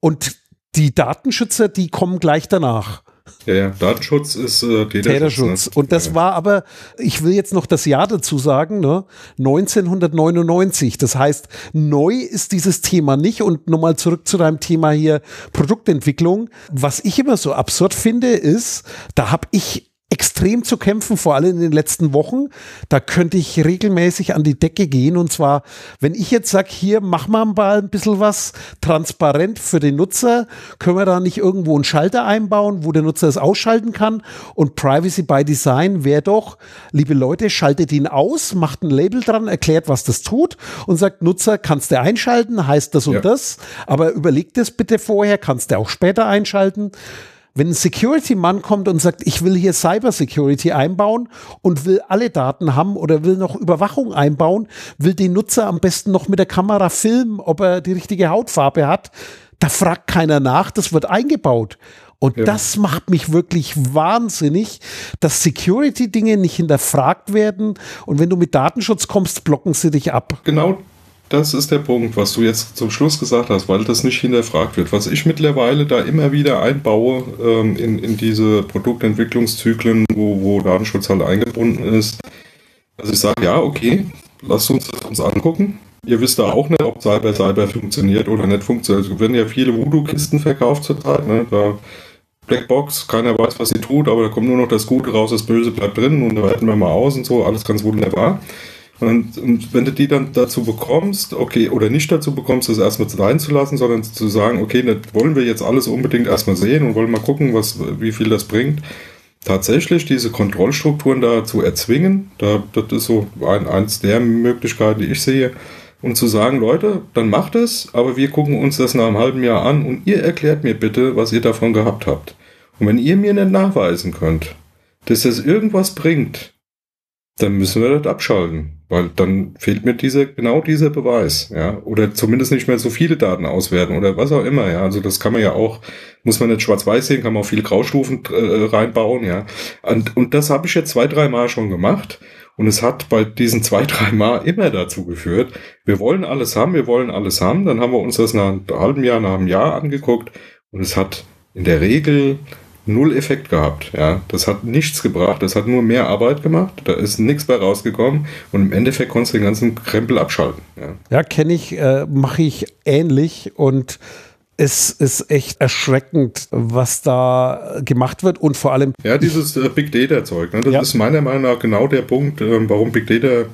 und die Datenschützer, die kommen gleich danach. Ja, ja, Datenschutz ist äh, Täterschutz. Täterschutz. Ne? Und das ja. war aber, ich will jetzt noch das Jahr dazu sagen, ne? 1999. Das heißt, neu ist dieses Thema nicht. Und nochmal zurück zu deinem Thema hier Produktentwicklung. Was ich immer so absurd finde, ist, da habe ich extrem zu kämpfen, vor allem in den letzten Wochen. Da könnte ich regelmäßig an die Decke gehen. Und zwar, wenn ich jetzt sage, hier, mach mal mal ein bisschen was transparent für den Nutzer, können wir da nicht irgendwo einen Schalter einbauen, wo der Nutzer es ausschalten kann? Und Privacy by Design wäre doch, liebe Leute, schaltet ihn aus, macht ein Label dran, erklärt, was das tut und sagt, Nutzer, kannst du einschalten, heißt das und ja. das, aber überleg das bitte vorher, kannst du auch später einschalten. Wenn ein Security-Mann kommt und sagt, ich will hier Cybersecurity einbauen und will alle Daten haben oder will noch Überwachung einbauen, will den Nutzer am besten noch mit der Kamera filmen, ob er die richtige Hautfarbe hat, da fragt keiner nach, das wird eingebaut. Und ja. das macht mich wirklich wahnsinnig, dass Security-Dinge nicht hinterfragt werden. Und wenn du mit Datenschutz kommst, blocken sie dich ab. Genau das ist der Punkt, was du jetzt zum Schluss gesagt hast, weil das nicht hinterfragt wird. Was ich mittlerweile da immer wieder einbaue ähm, in, in diese Produktentwicklungszyklen, wo, wo Datenschutz halt eingebunden ist. Also ich sage, ja, okay, lasst uns das uns angucken. Ihr wisst da auch nicht, ob Cyber Cyber funktioniert oder nicht funktioniert. Also werden ja viele Voodoo-Kisten verkauft zurzeit. Ne? Da Blackbox, keiner weiß, was sie tut, aber da kommt nur noch das Gute raus, das Böse bleibt drin und da werten wir mal aus und so, alles ganz wunderbar. Und, und, wenn du die dann dazu bekommst, okay, oder nicht dazu bekommst, das erstmal reinzulassen, sondern zu sagen, okay, das wollen wir jetzt alles unbedingt erstmal sehen und wollen mal gucken, was, wie viel das bringt. Tatsächlich diese Kontrollstrukturen da zu erzwingen, da, das ist so ein, eins der Möglichkeiten, die ich sehe, und zu sagen, Leute, dann macht es, aber wir gucken uns das nach einem halben Jahr an und ihr erklärt mir bitte, was ihr davon gehabt habt. Und wenn ihr mir nicht nachweisen könnt, dass das irgendwas bringt, dann müssen wir das abschalten, weil dann fehlt mir diese, genau dieser Beweis, ja, oder zumindest nicht mehr so viele Daten auswerten oder was auch immer, ja, also das kann man ja auch, muss man nicht schwarz-weiß sehen, kann man auch viele Graustufen äh, reinbauen, ja, und, und das habe ich jetzt zwei, drei Mal schon gemacht. Und es hat bei diesen zwei, [LAUGHS] drei Mal immer dazu geführt, wir wollen alles haben, wir wollen alles haben, dann haben wir uns das nach einem halben Jahr, nach einem Jahr angeguckt. Und es hat in der Regel null Effekt gehabt. Ja, das hat nichts gebracht. Das hat nur mehr Arbeit gemacht. Da ist nichts bei rausgekommen. Und im Endeffekt konntest du den ganzen Krempel abschalten. Ja, ja kenne ich, äh, mache ich ähnlich und es ist echt erschreckend, was da gemacht wird und vor allem. Ja, dieses äh, Big Data Zeug. Ne? Das ja. ist meiner Meinung nach genau der Punkt, äh, warum Big Data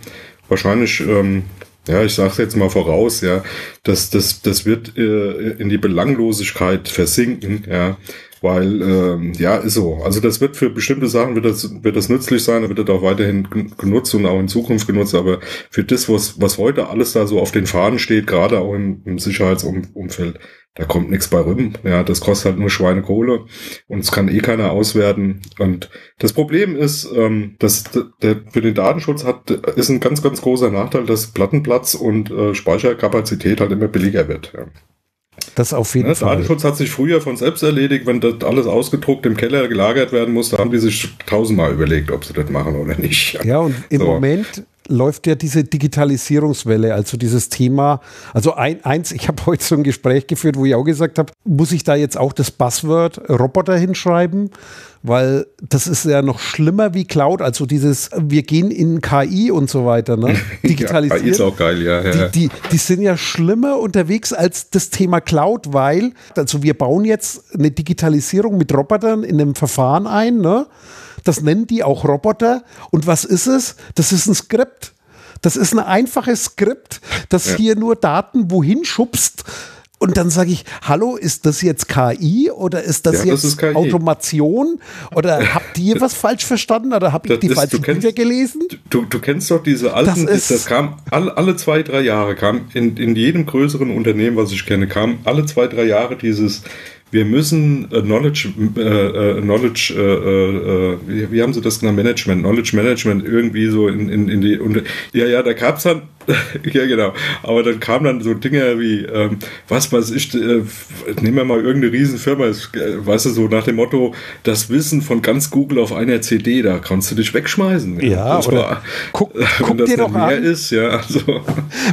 wahrscheinlich ähm, ja, ich sage es jetzt mal voraus, ja, dass das, das wird äh, in die Belanglosigkeit versinken, ja, weil, ähm, ja, ist so. Also das wird für bestimmte Sachen wird das, wird das nützlich sein, wird das auch weiterhin genutzt und auch in Zukunft genutzt, aber für das, was, was heute alles da so auf den Fahnen steht, gerade auch im, im Sicherheitsumfeld, da kommt nichts bei rum. Ja, das kostet halt nur Schweinekohle und es kann eh keiner auswerten. Und das Problem ist, ähm, dass der für den Datenschutz hat, ist ein ganz, ganz großer Nachteil, dass Plattenplatz und äh, Speicherkapazität halt immer billiger wird. Ja. Das auf jeden ja, Fall. Datenschutz hat sich früher von selbst erledigt. Wenn das alles ausgedruckt im Keller gelagert werden musste, haben die sich tausendmal überlegt, ob sie das machen oder nicht. Ja, und im so. Moment läuft ja diese Digitalisierungswelle, also dieses Thema. Also ein, eins, ich habe heute so ein Gespräch geführt, wo ich auch gesagt habe, muss ich da jetzt auch das Buzzword Roboter hinschreiben? Weil das ist ja noch schlimmer wie Cloud, also dieses, wir gehen in KI und so weiter, ne? [LAUGHS] Digitalisieren. ja, KI ist auch geil, ja. ja. Die, die, die sind ja schlimmer unterwegs als das Thema Cloud, weil, also wir bauen jetzt eine Digitalisierung mit Robotern in einem Verfahren ein, ne? Das nennen die auch Roboter. Und was ist es? Das ist ein Skript. Das ist ein einfaches Skript, das ja. hier nur Daten wohin schubst. Und dann sage ich, hallo, ist das jetzt KI oder ist das ja, jetzt das ist Automation? Oder [LAUGHS] habt ihr was falsch verstanden oder habe ich die ist, falschen kennst, Bücher gelesen? Du, du kennst doch diese alten, das, das kam alle, alle zwei, drei Jahre, kam in, in jedem größeren Unternehmen, was ich kenne, kam alle zwei, drei Jahre dieses wir müssen äh, Knowledge, äh, äh, Knowledge, äh, äh, wie, wie, haben sie das genannt? Management, Knowledge Management irgendwie so in, in, in die, und, ja, ja, da gab's dann, [LAUGHS] ja genau, aber dann kamen dann so Dinge wie, ähm, was weiß ich, äh, nehmen wir mal irgendeine Riesenfirma, ist, äh, weißt du, so nach dem Motto, das Wissen von ganz Google auf einer CD, da kannst du dich wegschmeißen. Ja, oder war, guck, guck dir doch an, ist, ja, [LAUGHS] also.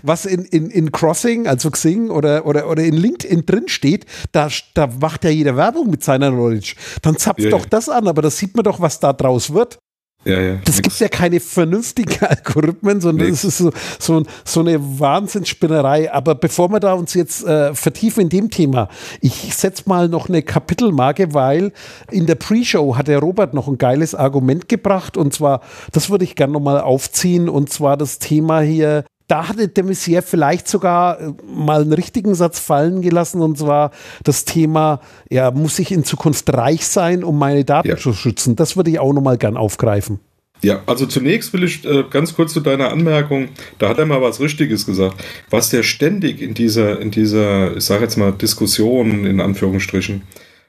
was in, in, in Crossing, also Xing oder, oder, oder in LinkedIn drin steht, da, da macht ja jeder Werbung mit seiner Knowledge. Dann zapft ja, doch ja. das an, aber das sieht man doch, was da draus wird. Ja, ja. Das gibt ja keine vernünftigen [LAUGHS] Algorithmen, sondern es ist so, so, so, eine Wahnsinnsspinnerei. Aber bevor wir da uns jetzt äh, vertiefen in dem Thema, ich setze mal noch eine Kapitelmarke, weil in der Pre-Show hat der Robert noch ein geiles Argument gebracht und zwar, das würde ich gerne nochmal aufziehen und zwar das Thema hier da hatte de Maizière vielleicht sogar äh, mal einen richtigen Satz fallen gelassen und zwar das Thema, ja, muss ich in Zukunft reich sein, um meine Daten ja. zu schützen? Das würde ich auch nochmal gern aufgreifen. Ja, also zunächst will ich äh, ganz kurz zu deiner Anmerkung, da hat er mal was Richtiges gesagt. Was der ständig in dieser, in dieser, ich sage jetzt mal, Diskussion in Anführungsstrichen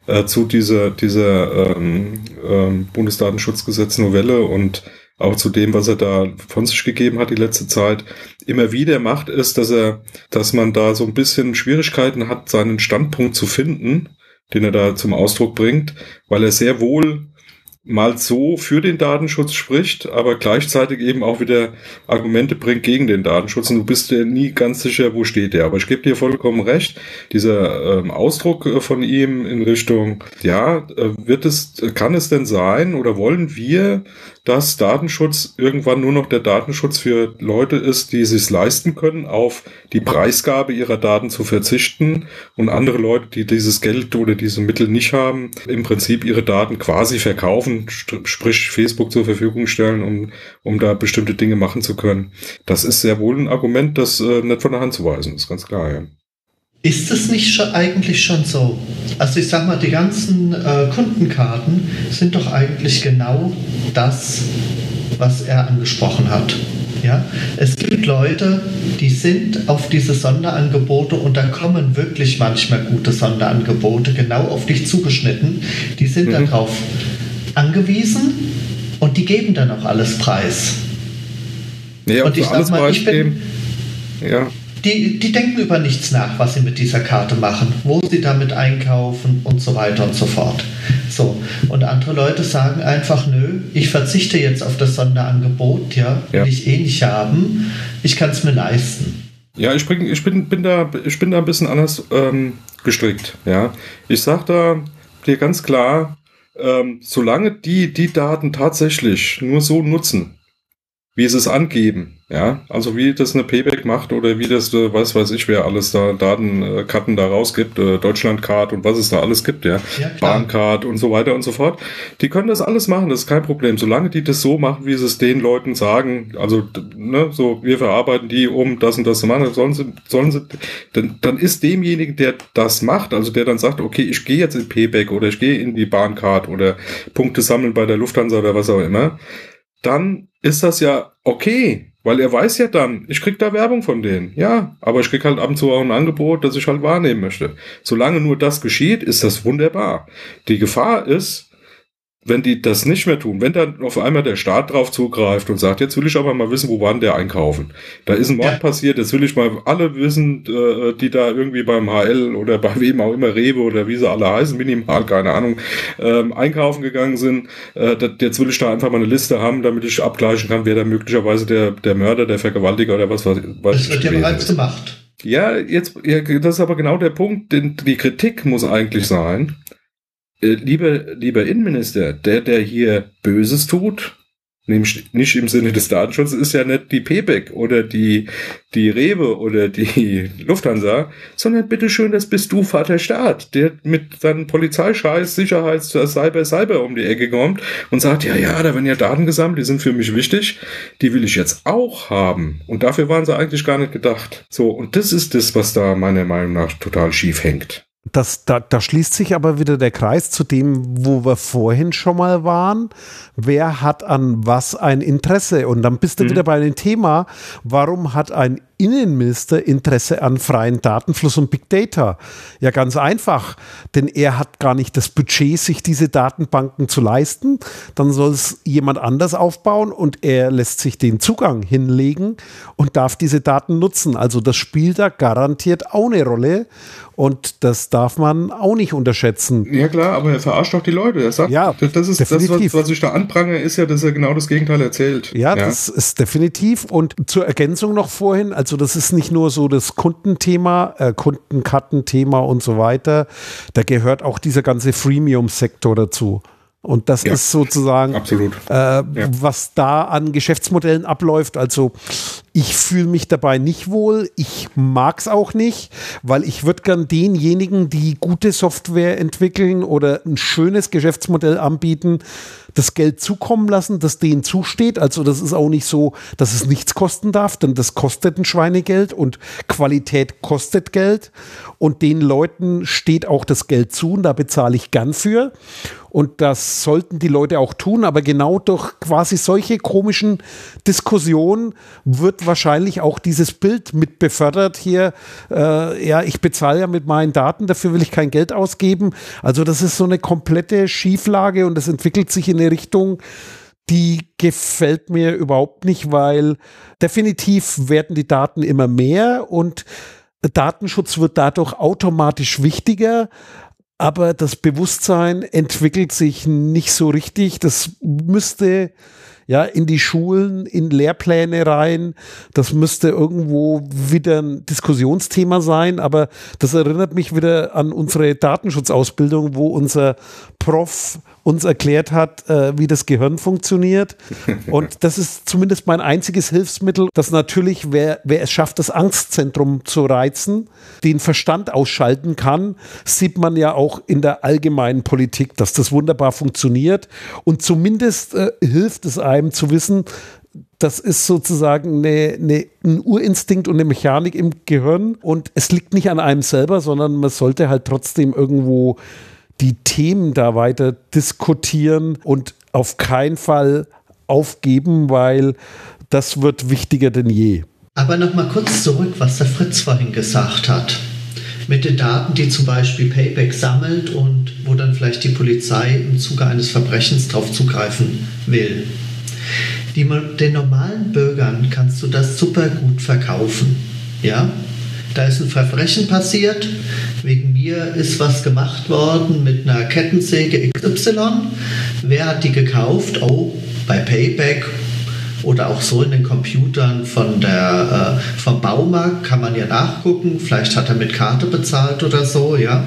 äh, zu dieser, dieser ähm, ähm, Bundesdatenschutzgesetz-Novelle und auch zu dem, was er da von sich gegeben hat die letzte Zeit, immer wieder macht, ist, dass er, dass man da so ein bisschen Schwierigkeiten hat, seinen Standpunkt zu finden, den er da zum Ausdruck bringt, weil er sehr wohl mal so für den Datenschutz spricht, aber gleichzeitig eben auch wieder Argumente bringt gegen den Datenschutz. Und du bist dir nie ganz sicher, wo steht der. Aber ich gebe dir vollkommen recht. Dieser ähm, Ausdruck äh, von ihm in Richtung, ja, äh, wird es, kann es denn sein oder wollen wir dass Datenschutz irgendwann nur noch der Datenschutz für Leute ist, die es sich leisten können, auf die Preisgabe ihrer Daten zu verzichten und andere Leute, die dieses Geld oder diese Mittel nicht haben, im Prinzip ihre Daten quasi verkaufen, sprich Facebook zur Verfügung stellen, um, um da bestimmte Dinge machen zu können. Das ist sehr wohl ein Argument, das äh, nicht von der Hand zu weisen ist, ganz klar. Ja. Ist es nicht schon, eigentlich schon so? Also ich sag mal, die ganzen äh, Kundenkarten sind doch eigentlich genau das, was er angesprochen hat. Ja? Es gibt Leute, die sind auf diese Sonderangebote und da kommen wirklich manchmal gute Sonderangebote genau auf dich zugeschnitten. Die sind mhm. darauf angewiesen und die geben dann auch alles preis. Ja, und ich sag mal, ich bin, ja die, die denken über nichts nach, was sie mit dieser Karte machen, wo sie damit einkaufen und so weiter und so fort. So. Und andere Leute sagen einfach, nö, ich verzichte jetzt auf das Sonderangebot, ja, will ja. ich eh nicht haben, ich kann es mir leisten. Ja, ich, bring, ich, bin, bin da, ich bin da ein bisschen anders ähm, gestrickt. Ja. Ich sage da dir ganz klar, ähm, solange die die Daten tatsächlich nur so nutzen, wie sie es angeben, ja, also wie das eine Payback macht oder wie das, äh, was weiß ich, wer alles da Datenkarten da rausgibt, äh, Deutschlandcard und was es da alles gibt, ja, ja Bahncard und so weiter und so fort. Die können das alles machen, das ist kein Problem, solange die das so machen, wie sie es den Leuten sagen. Also, ne, so wir verarbeiten die, um das und das zu machen, sollen sie, sollen sie, dann, dann ist demjenigen, der das macht, also der dann sagt, okay, ich gehe jetzt in Payback oder ich gehe in die Bahncard oder Punkte sammeln bei der Lufthansa oder was auch immer, dann ist das ja okay. Weil er weiß ja dann, ich krieg da Werbung von denen. Ja, aber ich krieg halt ab und zu auch ein Angebot, das ich halt wahrnehmen möchte. Solange nur das geschieht, ist das wunderbar. Die Gefahr ist, wenn die das nicht mehr tun, wenn dann auf einmal der Staat drauf zugreift und sagt, jetzt will ich aber mal wissen, wo waren der einkaufen. Da ist ein Mord ja. passiert, jetzt will ich mal alle wissen, äh, die da irgendwie beim HL oder bei [LAUGHS] wem auch immer, Rewe oder wie sie alle heißen, minimal, keine Ahnung, ähm, einkaufen gegangen sind. Äh, jetzt will ich da einfach mal eine Liste haben, damit ich abgleichen kann, wer da möglicherweise der, der Mörder, der Vergewaltiger oder was weiß ich. Das wird ja bereits gemacht. Ja, jetzt, ja, das ist aber genau der Punkt, denn die Kritik muss eigentlich sein, lieber, lieber Innenminister, der, der hier Böses tut, nämlich nicht im Sinne des Datenschutzes, ist ja nicht die Payback oder die, die Rewe oder die [LAUGHS] Lufthansa, sondern bitteschön, das bist du, Vater Staat, der mit seinem Polizeischeiß, Sicherheits, Cyber, Cyber um die Ecke kommt und sagt, ja, ja, da werden ja Daten gesammelt, die sind für mich wichtig, die will ich jetzt auch haben. Und dafür waren sie eigentlich gar nicht gedacht. So, und das ist das, was da meiner Meinung nach total schief hängt. Das, da, da schließt sich aber wieder der Kreis zu dem, wo wir vorhin schon mal waren. Wer hat an was ein Interesse? Und dann bist du mhm. wieder bei dem Thema, warum hat ein Innenminister Interesse an freien Datenfluss und Big Data? Ja, ganz einfach, denn er hat gar nicht das Budget, sich diese Datenbanken zu leisten. Dann soll es jemand anders aufbauen und er lässt sich den Zugang hinlegen und darf diese Daten nutzen. Also das spielt da garantiert auch eine Rolle. Und das darf man auch nicht unterschätzen. Ja klar, aber er verarscht doch die Leute. Er sagt, ja, das ist definitiv. das, was, was ich da anprange, ist ja, dass er genau das Gegenteil erzählt. Ja, ja, das ist definitiv. Und zur Ergänzung noch vorhin, also das ist nicht nur so das Kundenthema, äh, Kundenkartenthema und so weiter. Da gehört auch dieser ganze Freemium-Sektor dazu. Und das ja, ist sozusagen. Äh, ja. was da an Geschäftsmodellen abläuft. Also ich fühle mich dabei nicht wohl. Ich mag es auch nicht, weil ich würde gern denjenigen, die gute Software entwickeln oder ein schönes Geschäftsmodell anbieten, das Geld zukommen lassen, das denen zusteht. Also das ist auch nicht so, dass es nichts kosten darf, denn das kostet ein Schweinegeld und Qualität kostet Geld. Und den Leuten steht auch das Geld zu und da bezahle ich gern für. Und das sollten die Leute auch tun. Aber genau durch quasi solche komischen Diskussionen wird wahrscheinlich auch dieses Bild mit befördert hier. Äh, ja, ich bezahle ja mit meinen Daten, dafür will ich kein Geld ausgeben. Also das ist so eine komplette Schieflage und das entwickelt sich in eine Richtung, die gefällt mir überhaupt nicht, weil definitiv werden die Daten immer mehr und Datenschutz wird dadurch automatisch wichtiger, aber das Bewusstsein entwickelt sich nicht so richtig. Das müsste ja, in die Schulen, in Lehrpläne rein. Das müsste irgendwo wieder ein Diskussionsthema sein, aber das erinnert mich wieder an unsere Datenschutzausbildung, wo unser Prof uns erklärt hat, äh, wie das Gehirn funktioniert. [LAUGHS] Und das ist zumindest mein einziges Hilfsmittel, dass natürlich, wer, wer es schafft, das Angstzentrum zu reizen, den Verstand ausschalten kann, sieht man ja auch in der allgemeinen Politik, dass das wunderbar funktioniert. Und zumindest äh, hilft es einem zu wissen, das ist sozusagen eine, eine, ein Urinstinkt und eine Mechanik im Gehirn. Und es liegt nicht an einem selber, sondern man sollte halt trotzdem irgendwo die Themen da weiter diskutieren und auf keinen Fall aufgeben, weil das wird wichtiger denn je. Aber nochmal kurz zurück, was der Fritz vorhin gesagt hat. Mit den Daten, die zum Beispiel Payback sammelt und wo dann vielleicht die Polizei im Zuge eines Verbrechens darauf zugreifen will. Die, den normalen Bürgern kannst du das super gut verkaufen. Ja? Da ist ein Verbrechen passiert, wegen mir ist was gemacht worden mit einer Kettensäge XY. Wer hat die gekauft? Oh, bei Payback oder auch so in den Computern von der, äh, vom Baumarkt kann man ja nachgucken. Vielleicht hat er mit Karte bezahlt oder so, ja.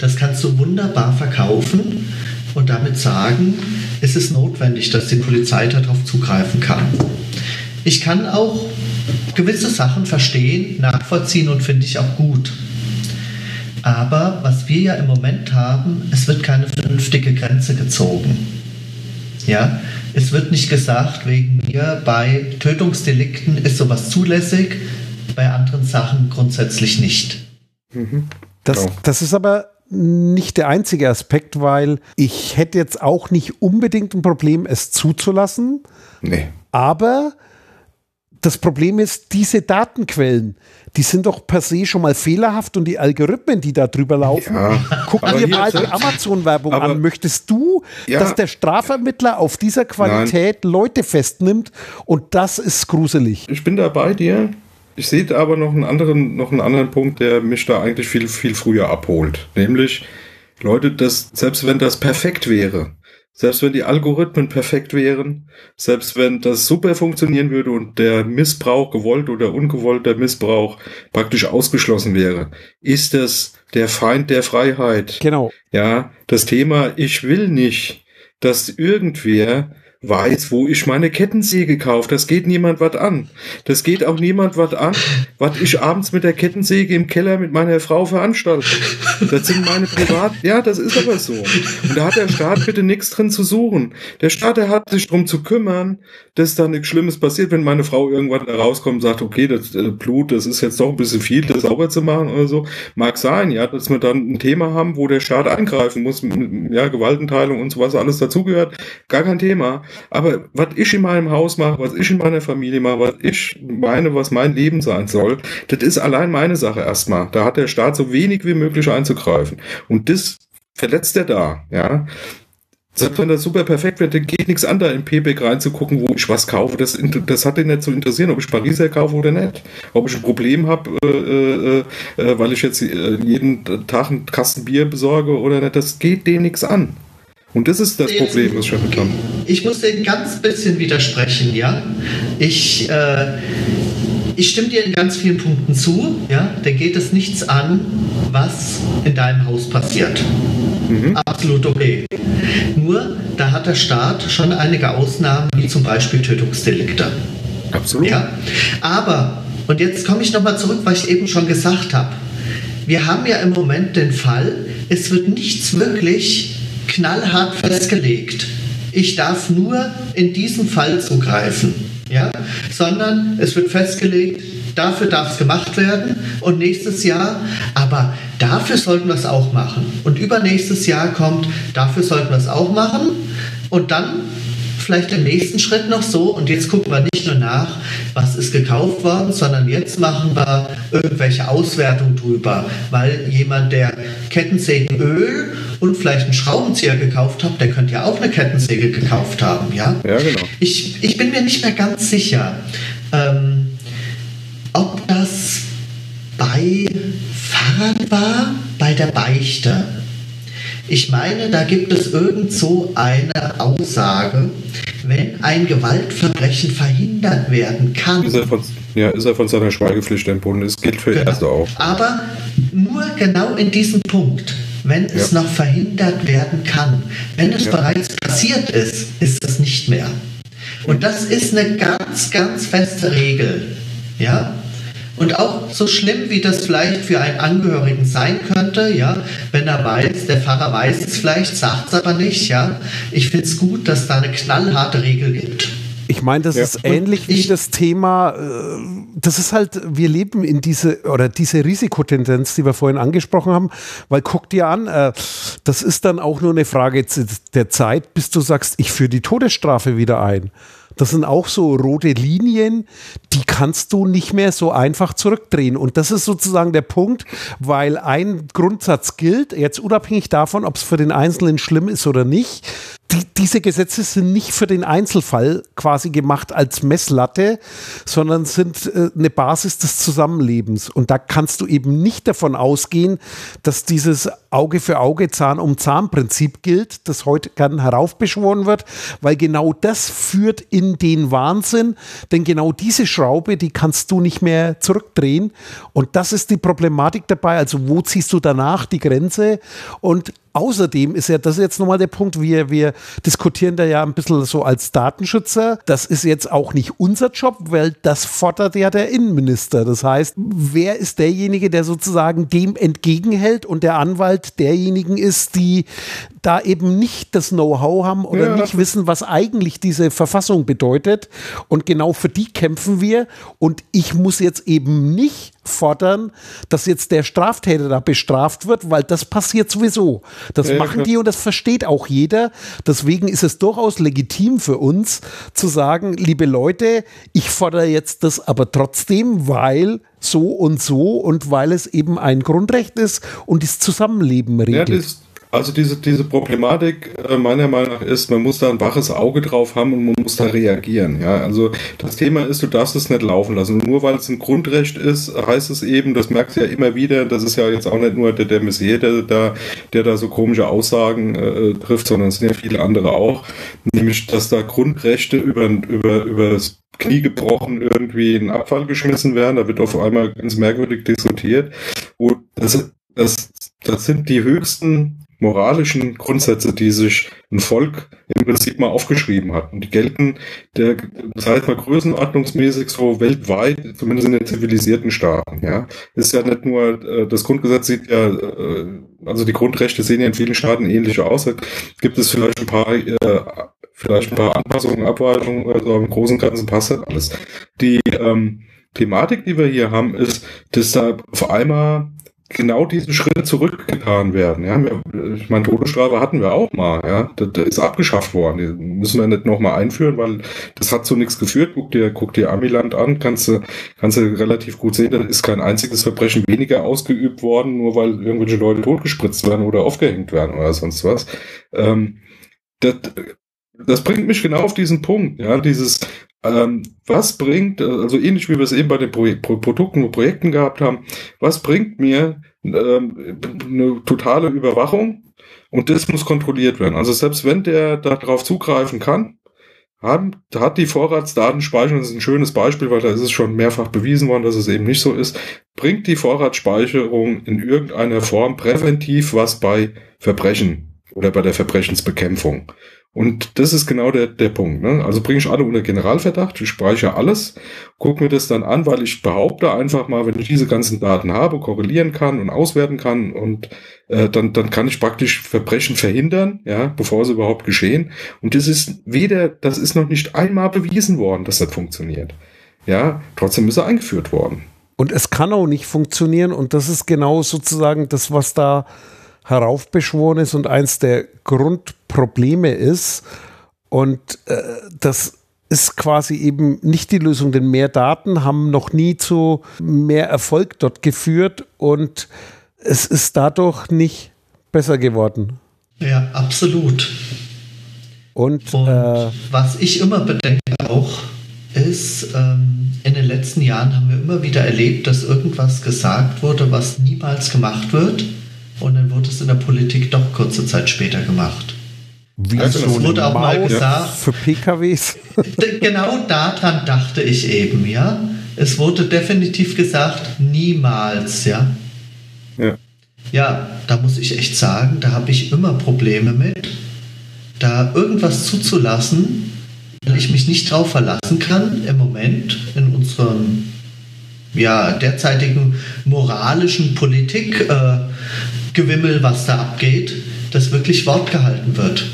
Das kannst du wunderbar verkaufen und damit sagen, es ist notwendig, dass die Polizei darauf zugreifen kann. Ich kann auch gewisse Sachen verstehen, nachvollziehen und finde ich auch gut. Aber was wir ja im Moment haben, es wird keine vernünftige Grenze gezogen. Ja, es wird nicht gesagt, wegen mir bei Tötungsdelikten ist sowas zulässig, bei anderen Sachen grundsätzlich nicht. Mhm. Das, das ist aber nicht der einzige Aspekt, weil ich hätte jetzt auch nicht unbedingt ein Problem, es zuzulassen. Nee. Aber das Problem ist, diese Datenquellen, die sind doch per se schon mal fehlerhaft und die Algorithmen, die da drüber laufen. Ja, Guck dir mal die Amazon-Werbung an. Möchtest du, ja, dass der Strafvermittler auf dieser Qualität nein. Leute festnimmt? Und das ist gruselig. Ich bin da bei dir. Ich sehe da aber noch einen anderen, noch einen anderen Punkt, der mich da eigentlich viel, viel früher abholt. Nämlich, Leute, das, selbst wenn das perfekt wäre, selbst wenn die Algorithmen perfekt wären, selbst wenn das super funktionieren würde und der Missbrauch, gewollt oder ungewollter Missbrauch praktisch ausgeschlossen wäre, ist das der Feind der Freiheit. Genau. Ja, das Thema, ich will nicht, dass irgendwer weiß, wo ich meine Kettensäge kaufe. Das geht niemand was an. Das geht auch niemand was an, was ich abends mit der Kettensäge im Keller mit meiner Frau veranstalte. Das sind meine Privat... Ja, das ist aber so. Und da hat der Staat bitte nichts drin zu suchen. Der Staat, der hat sich drum zu kümmern, dass da nichts Schlimmes passiert, wenn meine Frau irgendwann da rauskommt und sagt, okay, das äh, Blut, das ist jetzt doch ein bisschen viel, das sauber zu machen oder so. Mag sein, ja, dass wir dann ein Thema haben, wo der Staat eingreifen muss, ja, Gewaltenteilung und sowas alles dazugehört. Gar kein Thema. Aber was ich in meinem Haus mache, was ich in meiner Familie mache, was ich meine, was mein Leben sein soll, das ist allein meine Sache erstmal. Da hat der Staat so wenig wie möglich einzugreifen. Und das verletzt er da, ja. Selbst wenn das super perfekt wird, dann geht nichts an, da in PBEC reinzugucken, wo ich was kaufe. Das, das hat den nicht zu interessieren, ob ich Pariser kaufe oder nicht. Ob ich ein Problem habe, äh, äh, äh, weil ich jetzt äh, jeden Tag einen Kasten Bier besorge oder nicht, das geht denen nichts an. Und das ist das Problem, was schon haben. Ich muss dir ein ganz bisschen widersprechen, ja. Ich, äh, ich stimme dir in ganz vielen Punkten zu, ja. Da geht es nichts an, was in deinem Haus passiert. Mhm. Absolut okay. Nur, da hat der Staat schon einige Ausnahmen, wie zum Beispiel Tötungsdelikte. Absolut. Ja. Aber, und jetzt komme ich nochmal zurück, was ich eben schon gesagt habe. Wir haben ja im Moment den Fall, es wird nichts wirklich knallhart festgelegt. Ich darf nur in diesem Fall zugreifen. Ja? Sondern es wird festgelegt, dafür darf es gemacht werden und nächstes Jahr, aber dafür sollten wir es auch machen. Und übernächstes Jahr kommt, dafür sollten wir es auch machen. Und dann vielleicht im nächsten Schritt noch so und jetzt gucken wir nicht nur nach, was ist gekauft worden, sondern jetzt machen wir irgendwelche Auswertungen drüber, weil jemand, der Kettensägenöl und vielleicht einen Schraubenzieher gekauft hat, der könnte ja auch eine Kettensäge gekauft haben, ja? Ja, genau. Ich, ich bin mir nicht mehr ganz sicher, ähm, ob das bei Fahrrad war, bei der Beichte ich meine, da gibt es irgend so eine Aussage, wenn ein Gewaltverbrechen verhindert werden kann. Ist er von, ja, ist er von seiner Schweigepflicht entbunden. Das gilt für genau. Erste auch. Aber nur genau in diesem Punkt, wenn es ja. noch verhindert werden kann. Wenn es ja. bereits passiert ist, ist es nicht mehr. Und das ist eine ganz, ganz feste Regel. Ja? Und auch so schlimm, wie das vielleicht für einen Angehörigen sein könnte, ja, wenn er weiß, der Pfarrer weiß es vielleicht, sagt es aber nicht, ja. Ich finde es gut, dass da eine knallharte Regel gibt. Ich meine, das ja. ist ähnlich wie das Thema, äh, das ist halt, wir leben in diese, oder diese Risikotendenz, die wir vorhin angesprochen haben, weil guck dir an, äh, das ist dann auch nur eine Frage der Zeit, bis du sagst, ich führe die Todesstrafe wieder ein. Das sind auch so rote Linien, die kannst du nicht mehr so einfach zurückdrehen. Und das ist sozusagen der Punkt, weil ein Grundsatz gilt, jetzt unabhängig davon, ob es für den Einzelnen schlimm ist oder nicht die, diese Gesetze sind nicht für den Einzelfall quasi gemacht als Messlatte, sondern sind äh, eine Basis des Zusammenlebens. Und da kannst du eben nicht davon ausgehen, dass dieses Auge für Auge, Zahn um Zahn Prinzip gilt, das heute gern heraufbeschworen wird, weil genau das führt in den Wahnsinn, denn genau diese Schraube, die kannst du nicht mehr zurückdrehen. Und das ist die Problematik dabei. Also wo ziehst du danach die Grenze? Und Außerdem ist ja das jetzt nochmal der Punkt, wir, wir diskutieren da ja ein bisschen so als Datenschützer. Das ist jetzt auch nicht unser Job, weil das fordert ja der Innenminister. Das heißt, wer ist derjenige, der sozusagen dem entgegenhält und der Anwalt derjenigen ist, die da eben nicht das Know-how haben oder ja. nicht wissen, was eigentlich diese Verfassung bedeutet. Und genau für die kämpfen wir. Und ich muss jetzt eben nicht fordern, dass jetzt der Straftäter da bestraft wird, weil das passiert sowieso. Das ja, machen die und das versteht auch jeder. Deswegen ist es durchaus legitim für uns zu sagen, liebe Leute, ich fordere jetzt das aber trotzdem, weil so und so und weil es eben ein Grundrecht ist und das Zusammenleben regelt. Ja, das also diese, diese Problematik äh, meiner Meinung nach ist, man muss da ein waches Auge drauf haben und man muss da reagieren. Ja, also das Thema ist, du darfst es nicht laufen lassen. Nur weil es ein Grundrecht ist, heißt es eben, das merkst du ja immer wieder, das ist ja jetzt auch nicht nur der, der Messier, der da, der da so komische Aussagen äh, trifft, sondern es sind ja viele andere auch. Nämlich, dass da Grundrechte über, über, über das Knie gebrochen irgendwie in Abfall geschmissen werden. Da wird auf einmal ganz merkwürdig diskutiert. Und das, das, das sind die höchsten moralischen Grundsätze, die sich ein Volk im Prinzip mal aufgeschrieben hat. Und die gelten, der, das heißt mal größenordnungsmäßig so weltweit, zumindest in den zivilisierten Staaten. Ja, ist ja nicht nur äh, das Grundgesetz sieht ja, äh, also die Grundrechte sehen ja in vielen Staaten ähnlich aus. Gibt es vielleicht ein paar äh, vielleicht ein paar Anpassungen, Abweichungen oder so, aber im Großen und Ganzen passt das alles. Die ähm, Thematik, die wir hier haben, ist, dass da auf einmal genau diese Schritte zurückgetan werden. Ja, ich meine, Todesstrafe hatten wir auch mal. Ja, das, das ist abgeschafft worden. Die müssen wir nicht nochmal einführen, weil das hat zu nichts geführt. Guck dir, guck dir Amiland an, kannst du, kannst du relativ gut sehen, da ist kein einziges Verbrechen weniger ausgeübt worden, nur weil irgendwelche Leute totgespritzt werden oder aufgehängt werden oder sonst was. Ähm, das, das bringt mich genau auf diesen Punkt, ja, dieses, ähm, was bringt, also ähnlich wie wir es eben bei den Pro Pro Produkten und Projekten gehabt haben, was bringt mir ähm, eine totale Überwachung und das muss kontrolliert werden. Also selbst wenn der darauf zugreifen kann, haben, hat die Vorratsdatenspeicherung, das ist ein schönes Beispiel, weil da ist es schon mehrfach bewiesen worden, dass es eben nicht so ist, bringt die Vorratsspeicherung in irgendeiner Form präventiv was bei Verbrechen oder bei der Verbrechensbekämpfung. Und das ist genau der, der Punkt. Ne? Also bringe ich alle unter Generalverdacht, ich speichere alles, gucke mir das dann an, weil ich behaupte einfach mal, wenn ich diese ganzen Daten habe, korrelieren kann und auswerten kann und äh, dann, dann kann ich praktisch Verbrechen verhindern, ja, bevor sie überhaupt geschehen. Und das ist weder, das ist noch nicht einmal bewiesen worden, dass das funktioniert. Ja, trotzdem ist er eingeführt worden. Und es kann auch nicht funktionieren und das ist genau sozusagen das, was da heraufbeschworen ist und eins der Grundprobleme ist. Und äh, das ist quasi eben nicht die Lösung, denn mehr Daten haben noch nie zu mehr Erfolg dort geführt und es ist dadurch nicht besser geworden. Ja, absolut. Und, und äh, was ich immer bedenke auch, ist, ähm, in den letzten Jahren haben wir immer wieder erlebt, dass irgendwas gesagt wurde, was niemals gemacht wird und dann wurde es in der Politik doch kurze Zeit später gemacht. Wie also es wurde auch Maut mal gesagt. Für PKWs? [LAUGHS] genau daran dachte ich eben, ja. Es wurde definitiv gesagt, niemals, ja. Ja. Ja, da muss ich echt sagen, da habe ich immer Probleme mit, da irgendwas zuzulassen, weil ich mich nicht drauf verlassen kann im Moment in unserem ja, derzeitigen moralischen Politik. Äh, was da abgeht, das wirklich Wort gehalten wird.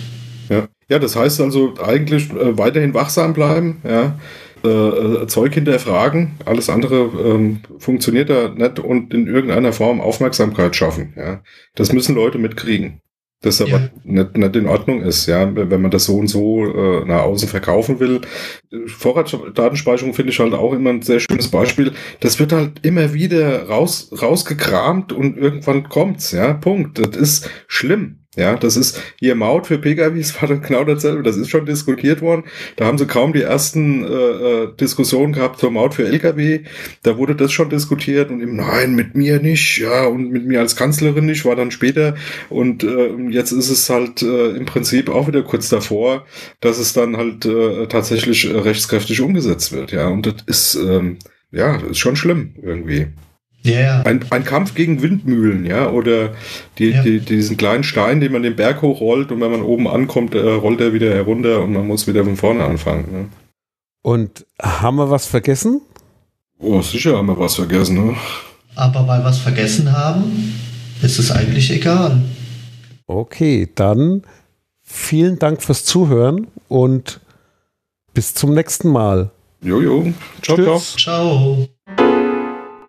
Ja, das heißt also eigentlich äh, weiterhin wachsam bleiben, ja. Äh, äh, Zeug hinterfragen, alles andere ähm, funktioniert da nicht und in irgendeiner Form Aufmerksamkeit schaffen. Ja. Das müssen Leute mitkriegen das aber ja. nicht, nicht in Ordnung ist, ja, wenn man das so und so äh, nach außen verkaufen will. Vorratsdatenspeicherung finde ich halt auch immer ein sehr schönes Beispiel. Das wird halt immer wieder raus, rausgekramt und irgendwann kommt's, ja, Punkt. Das ist schlimm. Ja, das ist hier Maut für PKWs war dann genau dasselbe. Das ist schon diskutiert worden. Da haben sie kaum die ersten äh, äh Diskussionen gehabt zur Maut für LKW. Da wurde das schon diskutiert und im Nein, mit mir nicht, ja, und mit mir als Kanzlerin nicht, war dann später. Und äh, jetzt ist es halt äh, im Prinzip auch wieder kurz davor, dass es dann halt äh, tatsächlich rechtskräftig umgesetzt wird. Ja, und das ist ähm, ja, das ist schon schlimm irgendwie. Yeah. Ein, ein Kampf gegen Windmühlen, ja, oder die, ja. die, diesen kleinen Stein, den man den Berg hochrollt und wenn man oben ankommt, äh, rollt er wieder herunter und man muss wieder von vorne anfangen. Ne? Und haben wir was vergessen? Oh, sicher haben wir was vergessen, ne? Aber weil wir was vergessen haben, ist es eigentlich egal. Okay, dann vielen Dank fürs Zuhören und bis zum nächsten Mal. Jojo. Ciao, Tschüss. ciao. Ciao.